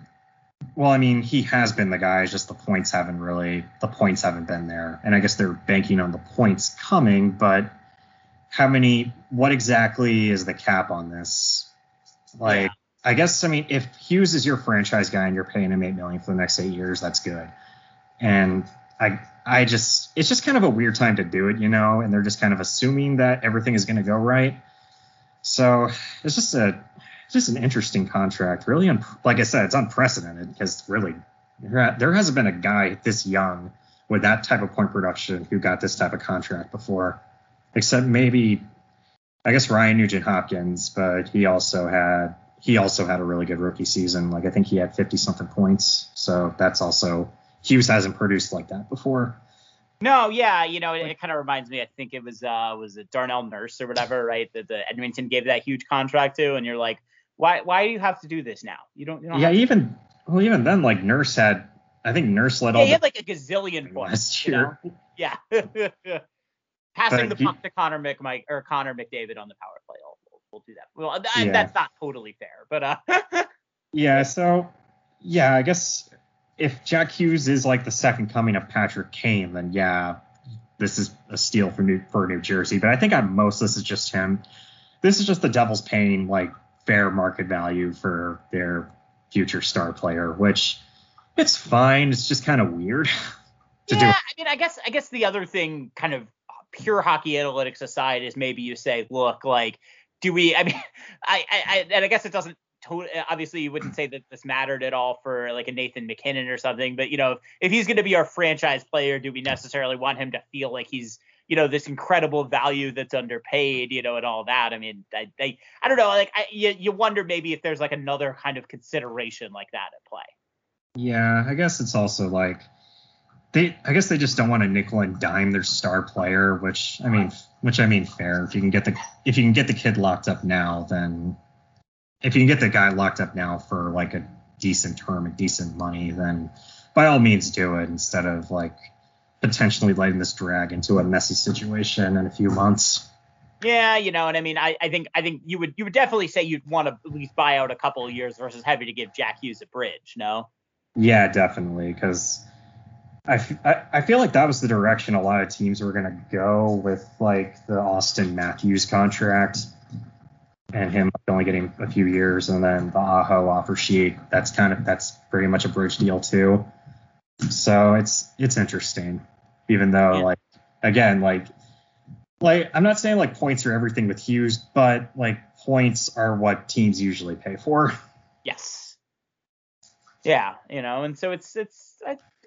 Well, I mean, he has been the guy. It's just the points haven't really, the points haven't been there, and I guess they're banking on the points coming. But how many? What exactly is the cap on this? Like, Yeah. I guess I mean, if Hughes is your franchise guy and you're paying him eight million for the next eight years, that's good. And I I just it's just kind of a weird time to do it, you know, and they're just kind of assuming that everything is going to go right. So it's just a just an interesting contract, really. Un- like I said, it's unprecedented because really there hasn't been a guy this young with that type of point production who got this type of contract before, except maybe I guess Ryan Nugent Hopkins, but he also had he also had a really good rookie season. Like I think he had 50 something points, so that's also Hughes hasn't produced like that before. No, yeah, you know, it, it kind of reminds me. I think it was uh was it Darnell Nurse or whatever, right? That the Edmonton gave that huge contract to, and you're like, why why do you have to do this now? You don't. You don't Yeah, even well, even then, like Nurse had, I think Nurse led yeah, all he the had like a gazillion points. last you know? year. Yeah. Passing But the he- puck to Connor McMike or Connor McDavid on the power play. We'll, we'll, we'll do that. Well, Yeah. that's not totally fair, but uh, Yeah, so yeah, I guess if Jack Hughes is like the second coming of Patrick Kane, then yeah, this is a steal for New for New Jersey. But I think at most this is just him. This is just the Devils paying like fair market value for their future star player, which it's fine. It's just kind of weird to yeah. I mean, I guess I guess the other thing, kind of pure hockey analytics aside, is maybe you say, look, like, do we? I mean, I, I, and I guess it doesn't. Obviously, you wouldn't say that this mattered at all for like a Nathan MacKinnon or something, but you know, if he's going to be our franchise player, do we necessarily want him to feel like he's you know this incredible value that's underpaid, you know, and all that? I mean, I, I, I don't know, like, I, you, you wonder maybe if there's like another kind of consideration like that at play. Yeah, I guess it's also like they I guess they just don't want to nickel and dime their star player, which I mean which I mean fair. If you can get the if you can get the kid locked up now, then if you can get the guy locked up now for like a decent term and decent money, then by all means do it instead of like potentially letting this drag into a messy situation in a few months. Yeah, you know, and I mean, I, I think I think you would you would definitely say you'd want to at least buy out a couple of years versus having to give Jack Hughes a bridge. No. Yeah, definitely, because I, f- I I feel like that was the direction a lot of teams were gonna go with like the Auston Matthews contract and him only getting a few years, and then the Aho offer sheet. That's kind of that's pretty much a bridge deal too. So it's it's interesting, even though Yeah. like again like like I'm not saying like points are everything with Hughes, but like points are what teams usually pay for. Yes. Yeah, you know, and so it's it's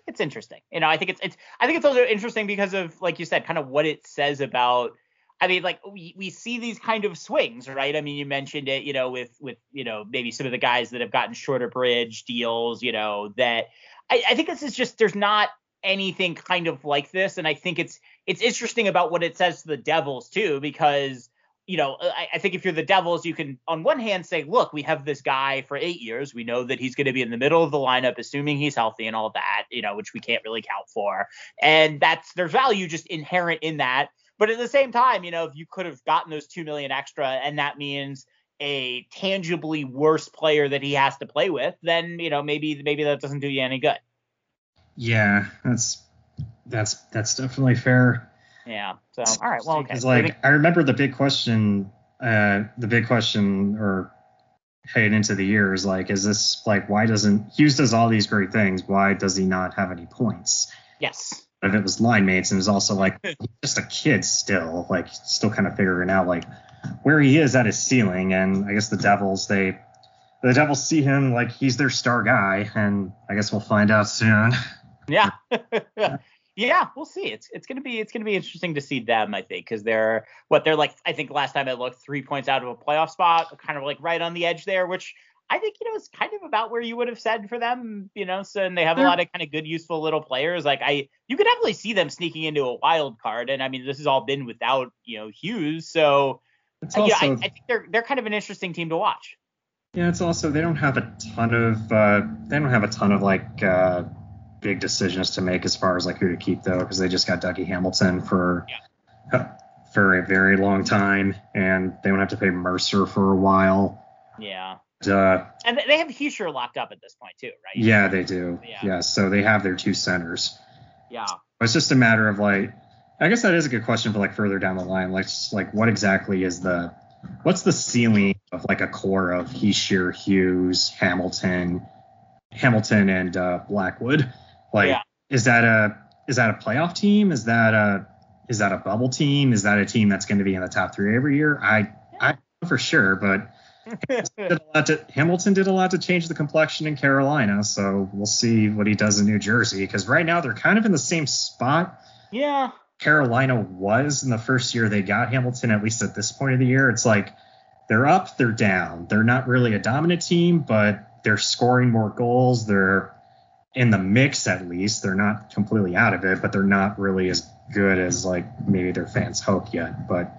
it's interesting. You know, I think it's it's I think it's also interesting because of like you said, kind of what it says about. I mean, like we, we see these kind of swings, right? I mean, you mentioned it, you know, with with you know maybe some of the guys that have gotten shorter bridge deals, you know, that I, I think this is just there's not anything kind of like this, and I think it's it's interesting about what it says to the Devils too, because you know, I, I think if you're the Devils, you can on one hand say, look, we have this guy for eight years. We know that he's going to be in the middle of the lineup, assuming he's healthy and all that, you know, which we can't really count for. And that's there's value just inherent in that. But at the same time, you know, if you could have gotten those two million extra, and that means a tangibly worse player that he has to play with, then you know maybe maybe that doesn't do you any good. Yeah, that's that's that's definitely fair. Yeah. So all right. Well, okay. Because like I remember the big question, uh, the big question or heading into the year is like, is this like why doesn't Hughes does all these great things? Why does he not have any points? yes. If it was line mates and it was also like just a kid still, like still kind of figuring out like where he is at his ceiling. And I guess the Devils they the Devils see him like he's their star guy, and I guess we'll find out soon. Yeah. yeah, we'll see. It's it's gonna be it's gonna be interesting to see them, I think, because they're what they're like. I think last time I looked, three points out of a playoff spot, kind of like right on the edge there, which I think you know is kind of about where you would have said for them, you know. So and they have a lot of kind of good, useful little players. Like I, you could definitely see them sneaking into a wild card, and I mean this has all been without you know Hughes, so It's uh, yeah, I, I think they're they're kind of an interesting team to watch. Yeah, it's also they don't have a ton of uh, they don't have a ton of like uh, big decisions to make as far as like who to keep though because they just got Dougie Hamilton for for a very long time and they don't have to pay Mercer for a while. Yeah, Uh, and they have Hischier locked up at this point too, right? yeah, they do. Yeah. Yeah. so they have their two centers. Yeah. It's just a matter of like I guess that is a good question for like further down the line. Like just, like what exactly is the what's the ceiling of like a core of Hischier, Hughes, Hamilton, Hamilton and uh, Blackwood? Like Yeah. is that a is that a playoff team? Is that a is that a bubble team? Is that a team that's going to be in the top three every year? I I don't know for sure, but did a lot to, Hamilton did a lot to change the complexion in Carolina, so we'll see what he does in New Jersey. Because right now they're kind of in the same spot yeah. Carolina was in the first year they got Hamilton, at least at this point of the year. It's like they're up, they're down. They're not really a dominant team, but they're scoring more goals. They're in the mix at least. They're not completely out of it, but they're not really as good as like maybe their fans hope yet. But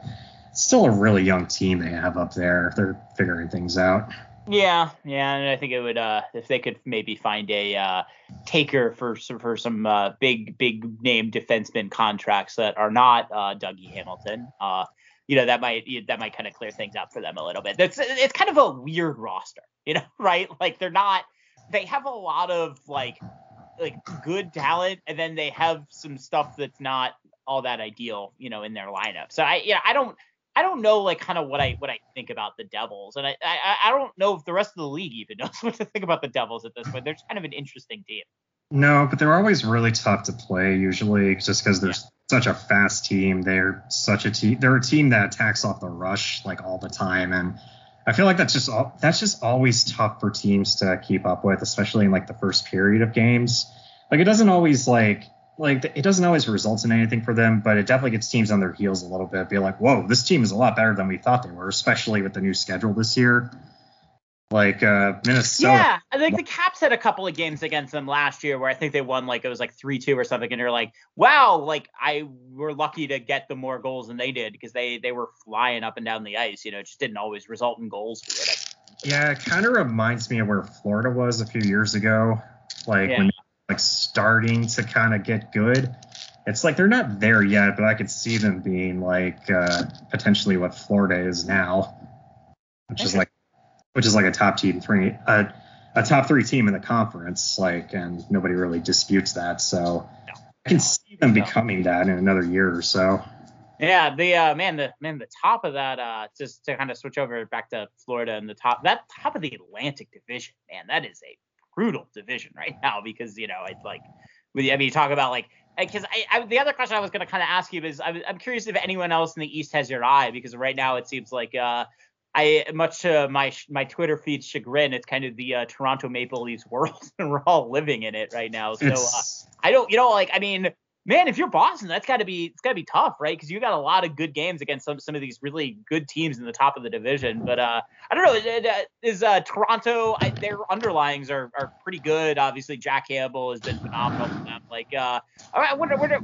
still a really young team they have up there. They're figuring things out. Yeah, yeah, and I think it would uh if they could maybe find a uh taker for for some uh big big name defenseman contracts that are not uh Dougie Hamilton. Uh you know that might that might kind of clear things up for them a little bit. It's it's kind of a weird roster, you know, right? Like they're not they have a lot of like like good talent and then they have some stuff that's not all that ideal, you know, in their lineup. So I yeah, I don't I don't know like kind of what I what I think about the Devils, and I, I I don't know if the rest of the league even knows what to think about the Devils at this point. They're just kind of an interesting team. No, but they're always really tough to play usually just because they're such a fast team. They're such a team. They're a team that attacks off the rush like all the time, and I feel like that's just all, that's just always tough for teams to keep up with, especially in like the first period of games. Like it doesn't always like like it doesn't always result in anything for them, but it definitely gets teams on their heels a little bit. Be like, whoa, this team is a lot better than we thought they were, especially with the new schedule this year. Like uh, Minnesota. Yeah, I think the Caps had a couple of games against them last year where I think they won like it was like three two or something, and you're like, wow, like I were lucky to get the more goals than they did because they they were flying up and down the ice. You know, it just didn't always result in goals for it. Yeah, it kind of reminds me of where Florida was a few years ago, like Yeah. when like starting to kind of get good. it's like they're not there yet, but I could see them being like uh, potentially what Florida is now, which is like which is like a top team three uh, a top three team in the conference, like, and nobody really disputes that. So I can see them No. becoming that in another year or so. Yeah, the uh, man, the man, the top of that, uh, just to kind of switch over back to Florida and the top, that top of the Atlantic Division, man, that is a brutal division right now because you know it's like, with I mean, you talk about like, because I, I, the other question I was going to kind of ask you is I, was- I'm curious if anyone else in the East has your eye because right now it seems like uh, I much to my my Twitter feed's chagrin, it's kind of the uh, Toronto Maple Leafs world, and we're all living in it right now. So. Uh, I don't, you know, like I mean, man, if you're Boston, that's got to be it's got to be tough, right? Because you got a lot of good games against some some of these really good teams in the top of the division. But uh, I don't know, is, is uh, Toronto? I, their underlyings are are pretty good. Obviously, Jack Campbell has been phenomenal for them. Like, uh, I wonder, wonder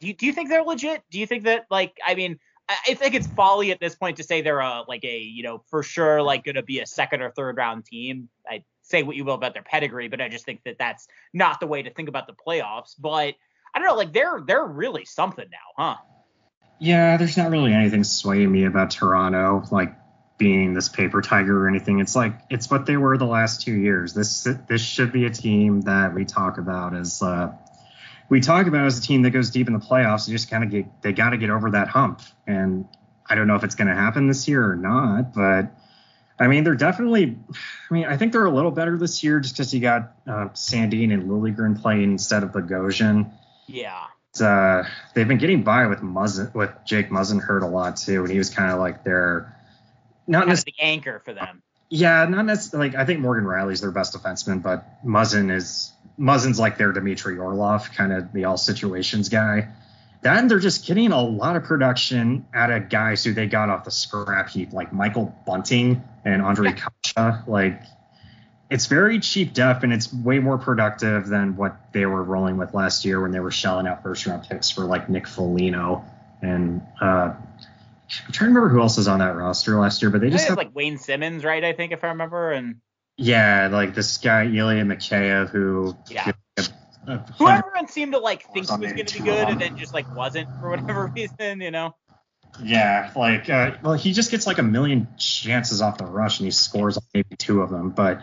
do you, do you think they're legit? Do you think that like I mean? I I think it's folly at this point to say they're a like a you know for sure like going to be a second or third round team. I say what you will about their pedigree, but I just think that that's not the way to think about the playoffs. But I don't know, like they're they're really something now, huh? Yeah, there's not really anything swaying me about Toronto, like being this paper tiger or anything. It's like it's what they were the last two years. This this should be a team that we talk about as uh, we talk about as a team that goes deep in the playoffs. They just kind of get they got to get over that hump, and I don't know if it's going to happen this year or not, but. I mean, they're definitely. I mean, I think they're a little better this year just because you got uh, Sandin and Liljegren playing instead of Bogosian Yeah. uh, they've been getting by with Muzzin, with Jake Muzzin hurt a lot too, and he was kind of like their not Kind necessarily, the anchor for them. yeah, not necessarily. Like I think Morgan Rielly's their best defenseman, but Muzzin is Muzzin's like their Dmitry Orlov, kind of the all situations guy. Then they're just getting a lot of production out of guys who they got off the scrap heap, like Michael Bunting and Ondrej Kase. Like it's very cheap def and it's way more productive than what they were rolling with last year when they were shelling out first round picks for like Nick Foligno and uh, I'm trying to remember who else was on that roster last year, but they just think have, like Wayne Simmonds, right? I think if I remember, and yeah, like this guy Ilya Mikheyev who Yeah. a- a who everyone seemed to like think Was was going to be good, and then just like wasn't for whatever reason, you know? Yeah, like uh, well, he just gets like a million chances off the rush and he scores maybe two of them. But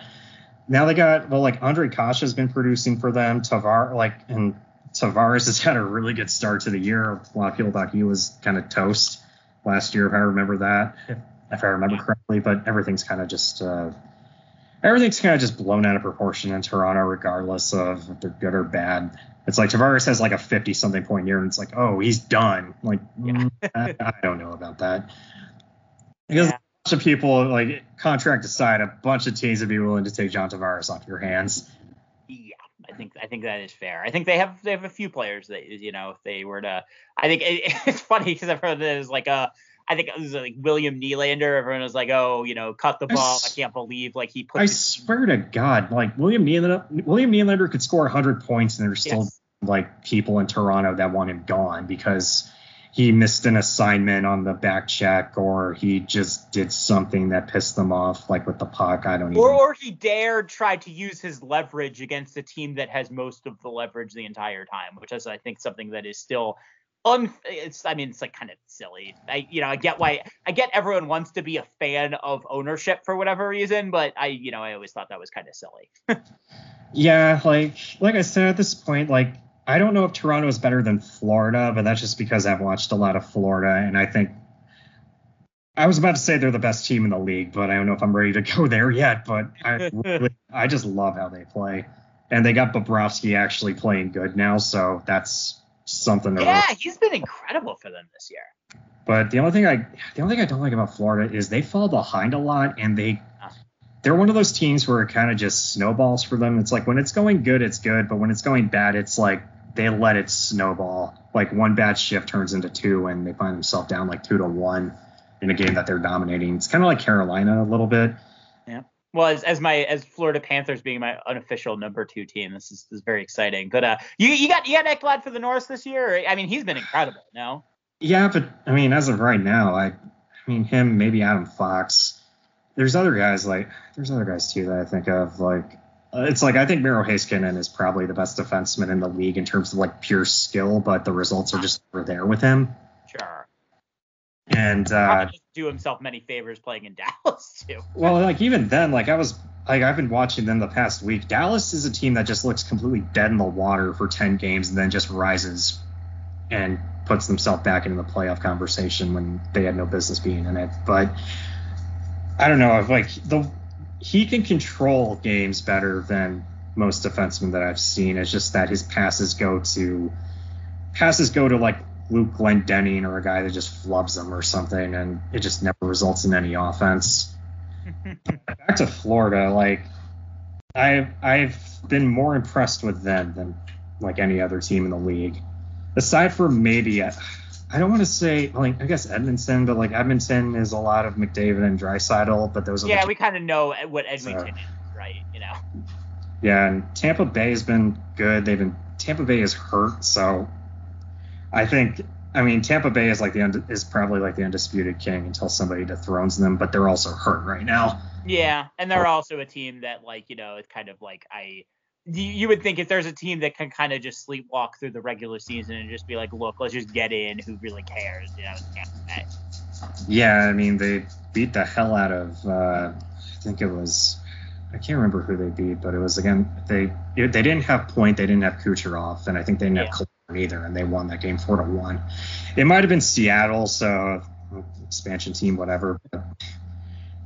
now they got well, like Ondrej Kase has been producing for them. Tavar like and Tavares has had a really good start to the year. A lot of people thought he was kind of toast last year, if I remember that, if, I remember correctly. But everything's kind of just uh, everything's kind of just blown out of proportion in Toronto, regardless of if they're good or bad. It's like Tavares has like a 50 something point year, and it's like, oh, he's done. Like, mm, I, I don't know about that. Because Yeah. Of people, like, contract aside, a bunch of teams would be willing to take John Tavares off your hands. Yeah, I think I think that is fair. I think they have they have a few players that you know if they were to. I think it, it's funny because I've heard that there's like a. I think it was like William Nylander. Everyone was like, "Oh, you know, cut the I ball." I s- can't believe like he put. I swear to God, like William Nylander, William Nylander could score 100 points, and there's still Yes. like people in Toronto that want him gone because he missed an assignment on the back check, or he just did something that pissed them off, like with the puck. I don't even. or, or he dared try to use his leverage against a team that has most of the leverage the entire time, which is I think something that is still un it's I mean it's like kind of silly. I you know I get why I get everyone wants to be a fan of ownership for whatever reason, but I you know I always thought that was kind of silly. Yeah, like like I said at this point, like I don't know if Toronto is better than Florida, but that's just because I've watched a lot of Florida, and I think I was about to say they're the best team in the league, but I don't know if I'm ready to go there yet. But I really, I just love how they play, and they got Bobrovsky actually playing good now, so that's something to. yeah, he's been incredible for them this year. But the only thing I the only thing I don't like about Florida is they fall behind a lot and they they're one of those teams where it kind of just snowballs for them. It's like when it's going good, it's good, but when it's going bad, it's like they let it snowball. Like one bad shift turns into two and they find themselves down like two to one in a game that they're dominating. It's kind of like Carolina a little bit. Yeah. Well, as, as my as Florida Panthers being my unofficial number two team, this is, this is very exciting. But uh, you you got you got Ekblad for the Norris this year. I mean, he's been incredible. No, Yeah, but I mean, as of right now, I, I mean, him, maybe Adam Fox. There's other guys like there's other guys too that I think of like it's like I think Miro Heiskanen is probably the best defenseman in the league in terms of like pure skill, but the results are just never there with him. Sure. And uh, do himself many favors playing in Dallas too. well, like even then, like I was like I've been watching them the past week. Dallas is a team that just looks completely dead in the water for 10 games and then just rises and puts themselves back into the playoff conversation when they had no business being in it. But I don't know if like the he can control games better than most defensemen that I've seen. It's just that his passes go to passes go to like Luke Glendening or a guy that just flubs them or something, and it just never results in any offense. Back to Florida, like I've I've been more impressed with them than like any other team in the league. Aside from maybe uh, I don't want to say like I guess Edmonton, but like Edmonton is a lot of McDavid and Draisaitl, but those are yeah, the we kind of know what Edmonton So- is, right? You know. Yeah, and Tampa Bay has been good. They've been Tampa Bay is hurt, so I think I mean Tampa Bay is like the is probably like the undisputed king until somebody dethrones them, but they're also hurt right now. Yeah, and they're also a team that, like, you know, it's kind of like I. You, you would think if there's a team that can kind of just sleepwalk through the regular season and just be like, look, let's just get in. Who really cares? You know, it's Tampa Bay. Yeah, I mean they beat the hell out of uh, I think it was I can't remember who they beat, but it was again they they didn't have Point, they didn't have Kucherov, and I think they didn't Yeah. have either, and they won that game four to one. It might have been Seattle, so expansion team, whatever. But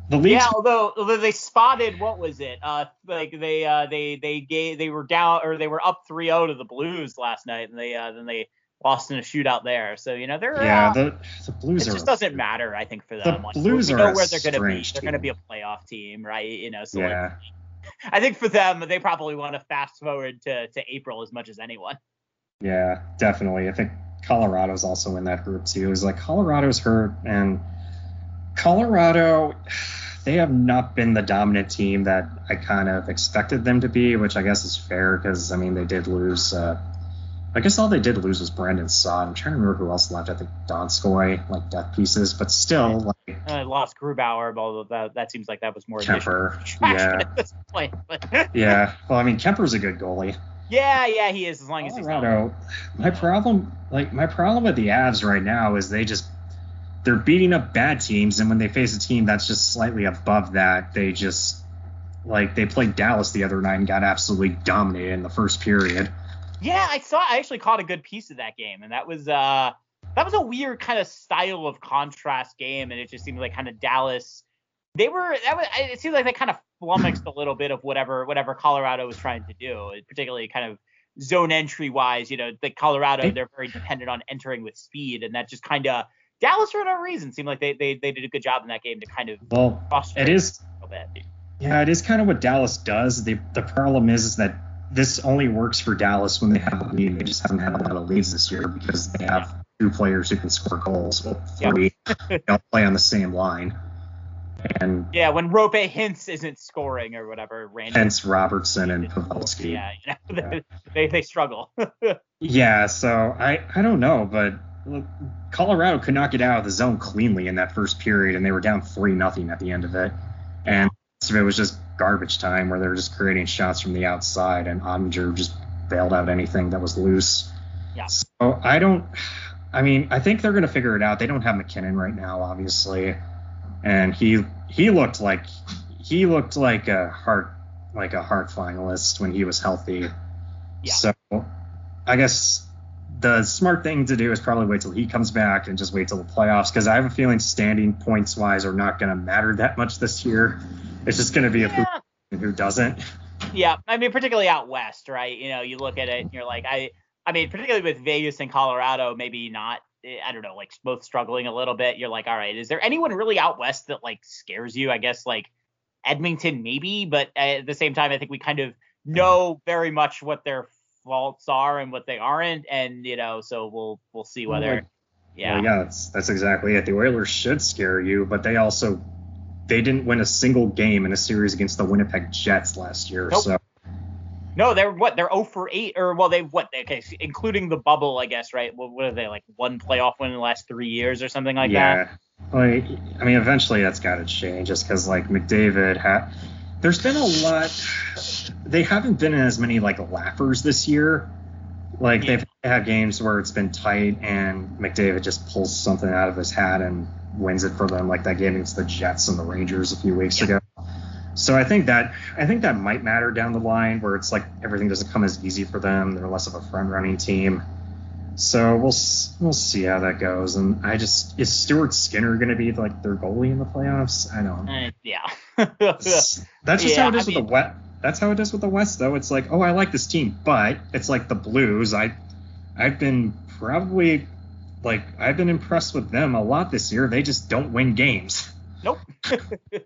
the Yeah, although although they spotted what was it? Uh, like they uh they they gave they were down or they were up 3-0 to the Blues last night, and they uh then they lost in a shootout there. So you know they're Yeah, uh, the the Blues it are. just doesn't matter, I think, for them. like, Blues we are know a where they're going to be. strange They're going to be a playoff team, right? You know, so like, Yeah, I think for them, they probably want to fast forward to, to April as much as anyone. yeah, definitely. I think Colorado's also in that group too. Is like Colorado's hurt, and Colorado, they have not been the dominant team that I kind of expected them to be, which I guess is fair because I mean they did lose. Uh, I guess all they did lose was Brandon Saad. I'm trying to remember who else left. I think Donskoy, like death pieces, but still like Uh, lost Grubauer, although that, that seems like that was more Kuemper. Yeah, point. But yeah. Well, I mean Kuemper's a good goalie. yeah, yeah, he is as long as he's not. Colorado, my problem, like my problem with the Avs right now is they just they're beating up bad teams, and when they face a team that's just slightly above that, they just like they played Dallas the other night and got absolutely dominated in the first period. Yeah, I saw. I actually caught a good piece of that game, and that was uh that was a weird kind of style of contrast game, and it just seemed like kind of Dallas. They were that was it seemed like they kind of flummoxed a little bit of whatever whatever Colorado was trying to do, particularly kind of zone entry wise. You know, the Colorado they're very dependent on entering with speed, and that just kind of Dallas for no reason seemed like they, they they did a good job in that game to kind of Well, it is a little bit. yeah, it is kind of what Dallas does. The the problem is, is that this only works for Dallas when they have a lead. They just haven't had a lot of leads this year because they have two players who can score goals. Well, Yep. three. they all play on the same line. And Yeah, when Roope Hintz isn't scoring or whatever, random. Hintz Robertson and Pavelski. Yeah, you know, they they struggle. Yeah, so I I don't know, but look, Colorado could not get out of the zone cleanly in that first period, and they were down three nothing at the end of it, and the rest of it was just garbage time where they were just creating shots from the outside, and Oettinger just bailed out anything that was loose. Yeah. So I don't. I mean, I think they're going to figure it out. They don't have MacKinnon right now, obviously, and he he looked like he looked like a Hart like a Hart finalist when he was healthy. Yeah. So I guess the smart thing to do is probably wait till he comes back and just wait till the playoffs because I have a feeling standing points wise are not going to matter that much this year. It's just going to be a yeah. who, who doesn't. yeah, I mean, particularly out west, right? You know, you look at it and you're like, I, I mean, particularly with Vegas and Colorado, maybe not. eh, I don't know, like both struggling a little bit. You're like, all right, is there anyone really out west that like scares you? I guess like Edmonton, maybe, but at the same time, I think we kind of know very much what their faults are and what they aren't, and you know, so we'll we'll see whether, like- yeah, Well, yeah, that's that's exactly it. The Oilers should scare you, but they also they didn't win a single game in a series against the Winnipeg Jets last year. Nope. So No, they're what? They're 0 for 8, or well, they've what? Okay, including the bubble, I guess, right? What, what are they like? One playoff win in the last three years or something like that? yeah, like I mean, eventually that's got to change, just because like McDavid had there's been a lot. They haven't been in as many like laughers this year. Like Yeah. they've had games where it's been tight and McDavid just pulls something out of his hat and wins it for them, like that game against the Jets and the Rangers a few weeks ago. So I think that I think that might matter down the line where it's like everything doesn't come as easy for them. They're less of a front running team. So we'll we'll see how that goes. And I just is Stuart Skinner going to be like their goalie in the playoffs? I don't. Eh, yeah. That's just Yeah, how it is I with mean- the West. That's how it is with the West, though. It's like, oh, I like this team, but it's like the Blues. I, I've been probably, like, I've been impressed with them a lot this year. They just don't win games, nope.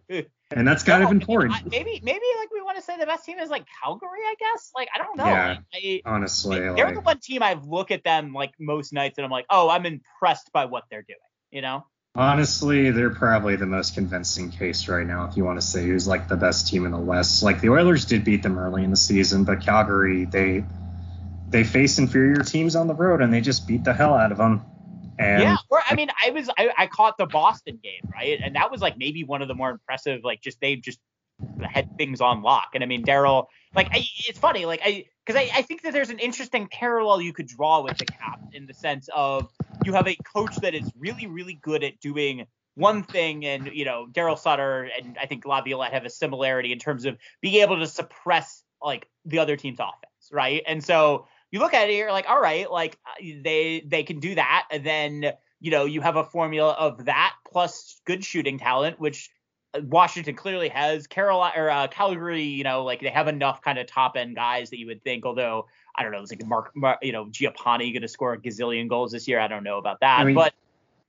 and that's kind No, of I mean, important. I- maybe maybe like we want to say the best team is like Calgary, I guess. Like I don't know. Yeah. Like, I, honestly, they're like, the one team I look at them like most nights and I'm like, oh, I'm impressed by what they're doing. You know? honestly, they're probably the most convincing case right now. If you want to say who's like the best team in the West, like the Oilers did beat them early in the season, but Calgary, they, they face inferior teams on the road and they just beat the hell out of them. And yeah. Or I mean, I was I, I caught the Boston game right, and that was like maybe one of the more impressive. Like just they just had things on lock. And I mean, Daryl, like I, it's funny, like I because I, I think that there's an interesting parallel you could draw with the Cap in the sense of you have a coach that is really really good at doing one thing and you know Daryl Sutter and I think Laviolette have a similarity in terms of being able to suppress like the other team's offense, right? And so you look at it, you're like, all right, like uh, they they can do that, and then you know you have a formula of that plus good shooting talent, which uh, Washington clearly has. Carolina or uh, Calgary, you know, like they have enough kind of top end guys that you would think. Although I don't know, it's like Mark, Mark you know, Giappani going to score a gazillion goals this year. I don't know about that, I mean, but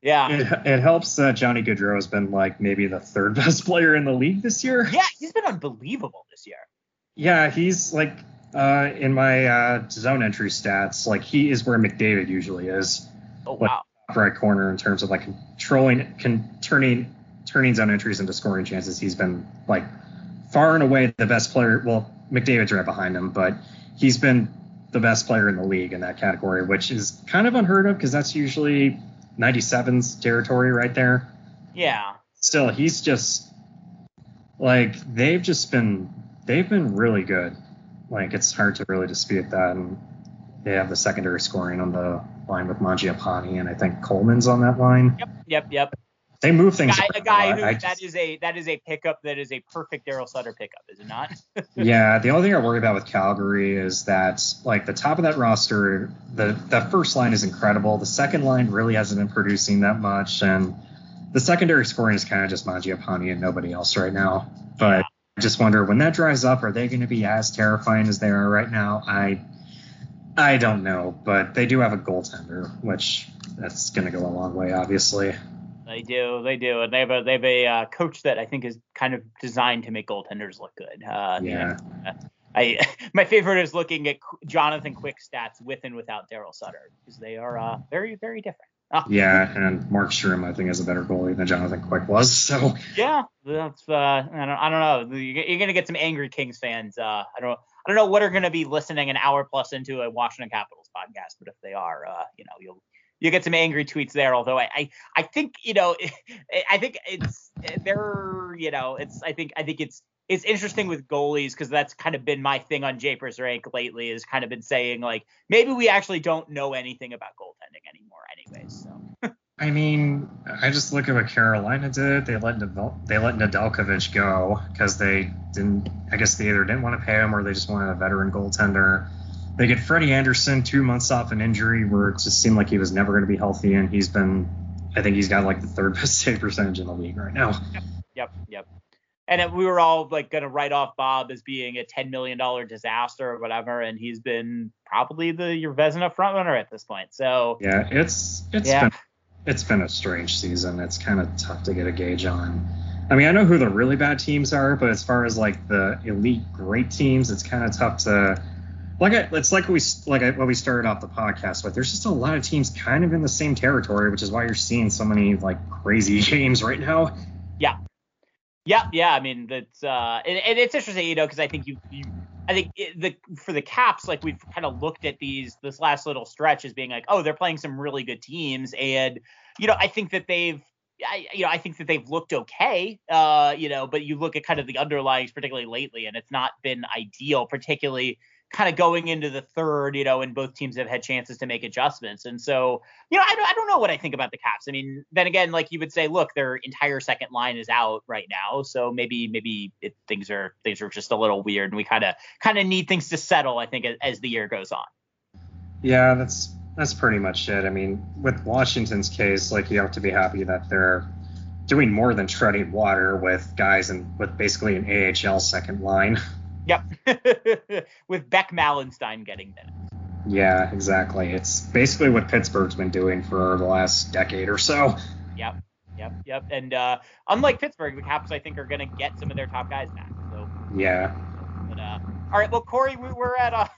yeah, It, it helps that Johnny Gaudreau has been like maybe the third best player in the league this year. yeah, he's been unbelievable this year. Yeah, he's like uh, in my uh, zone entry stats, like he is where McDavid usually is, Oh wow, right corner in terms of like controlling, con- turning, turning zone entries into scoring chances. He's been like far and away the best player. Well, McDavid's right behind him, but he's been the best player in the league in that category, which is kind of unheard of because that's usually 97's territory right there. yeah, still he's just like they've just been they've been really good like it's hard to really dispute that and they have the secondary scoring on the line with Mangiapane and I think Coleman's on that line yep, yep, yep. they move things Guy, a guy who I that just- is a that is a pickup that is a perfect Daryl Sutter pickup, is it not? yeah the only thing I worry about with Calgary is that like the top of that roster the the first line is incredible the second line really hasn't been producing that much and the secondary scoring is kind of just Mangiapane and nobody else right now but just wonder when that dries up, are they going to be as terrifying as they are right now? I I don't know, but they do have a goaltender, which that's going to go a long way, obviously. They do, they do, and they have a they have a uh, coach that I think is kind of designed to make goaltenders look good. Uh, you Yeah. know, I my favorite is looking at Jonathan Quick stats with and without Daryl Sutter because they are uh, very very different. Yeah, and Markstrom, I think, is a better goalie than Jonathan Quick was. So yeah, that's uh, I don't I don't know. You're you're gonna get some angry Kings fans. Uh, I don't I don't know what are gonna be listening an hour plus into a Washington Capitals podcast, but if they are, uh, you know, you'll you get some angry tweets there. Although I, I, I think you know, I think it's they're you know, it's I think I think it's it's interesting with goalies because that's kind of been my thing on Japers' Rink lately. Is kind of been saying like maybe we actually don't know anything about goaltending anymore, anyways. So I mean, I just look at what Carolina did. They let Nadal- they let Nedeljkovic go because they didn't. I guess they either didn't want to pay him or they just wanted a veteran goaltender. They get Freddie Andersen two months off an injury where it just seemed like he was never going to be healthy, and he's been. I think he's got like the third best save percentage in the league right now. Yep, yep. And it- we were all like gonna write off Bob as being a ten million dollar disaster or whatever, and he's been probably the your Vezina frontrunner at this point. So Yeah, it's it's Yeah. been it's been a strange season. It's kind of tough to get a gauge on. I mean, I know who the really bad teams are, but as far as like the elite great teams, it's kind of tough to like. I, it's like we like I, what we started off the podcast with. There's just a lot of teams kind of in the same territory, which is why you're seeing so many like crazy games right now. yeah, yeah. Yeah. I mean that's uh, and, and it's interesting, you know, because I think you you. I think it, the for the Caps, like we've kind of looked at these this last little stretch as being like, oh, they're playing some really good teams, and you know, I think that they've I, you know, I think that they've looked okay, uh, you know, but you look at kind of the underlyings, particularly lately, and it's not been ideal, particularly kind of going into the third, you know, and both teams have had chances to make adjustments. And so, you know, I, I don't know what I think about the Caps. I mean, then again, like you would say, look, their entire second line is out right now, so maybe maybe it, things are things are just a little weird, and we kind of kind of need things to settle. I think as, as the year goes on. Yeah, that's that's pretty much it. I mean, with Washington's case, like you have to be happy that they're doing more than treading water with guys and with basically an AHL second line. Yep. with Beck Malenstyn getting minutes. Yeah, exactly. It's basically what Pittsburgh's been doing for the last decade or so. Yep. Yep. Yep. And uh, unlike Pittsburgh, the Caps I think are going to get some of their top guys back. So. Yeah. But uh, all right. Well, Corey, we, we're at uh,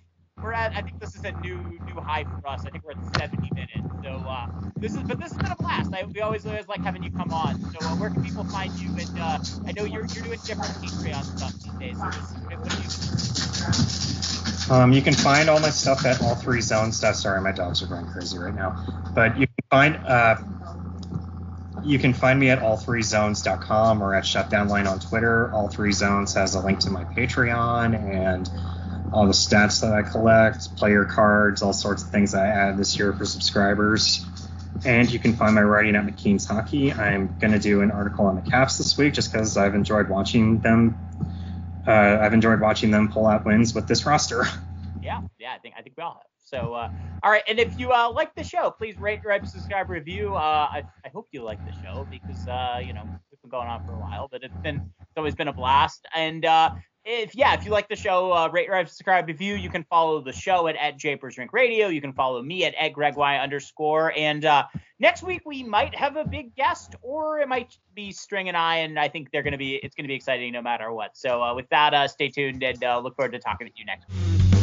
we're at I think this is a new new high for us. I think we're at 70 minutes. So uh, this is but this has been a blast. I, we always always like having you come on. So uh, where can people find you? And uh, I know you're you're doing different Patreon stuff these days. So do you Um, you can find all my stuff at all three zones. Stuff. Sorry, my dogs are going crazy right now. But you can find uh, you can find me at all3zones.com or at Shutdownline on Twitter. All Three Zones has a link to my Patreon and all the stats that I collect, player cards, all sorts of things I add this year for subscribers. And you can find my writing at McKeen's Hockey. I'm going to do an article on the Caps this week just because I've enjoyed watching them. Uh, I've enjoyed watching them pull out wins with this roster. Yeah, yeah, I think I think we all have. So, uh, all right, and if you uh, like the show, please rate, rate, subscribe, review. Uh, I, I hope you like the show because uh, you know we've been going on for a while, but it's been it's always been a blast. And uh, if yeah, if you like the show, uh, rate, rate, subscribe, review. You can follow the show at at Japers' Rink Radio. You can follow me at at Greg Y underscore. And uh, next week we might have a big guest, or it might be String and I. And I think they're gonna be it's gonna be exciting no matter what. So uh, with that, uh, stay tuned and uh, look forward to talking to you next week.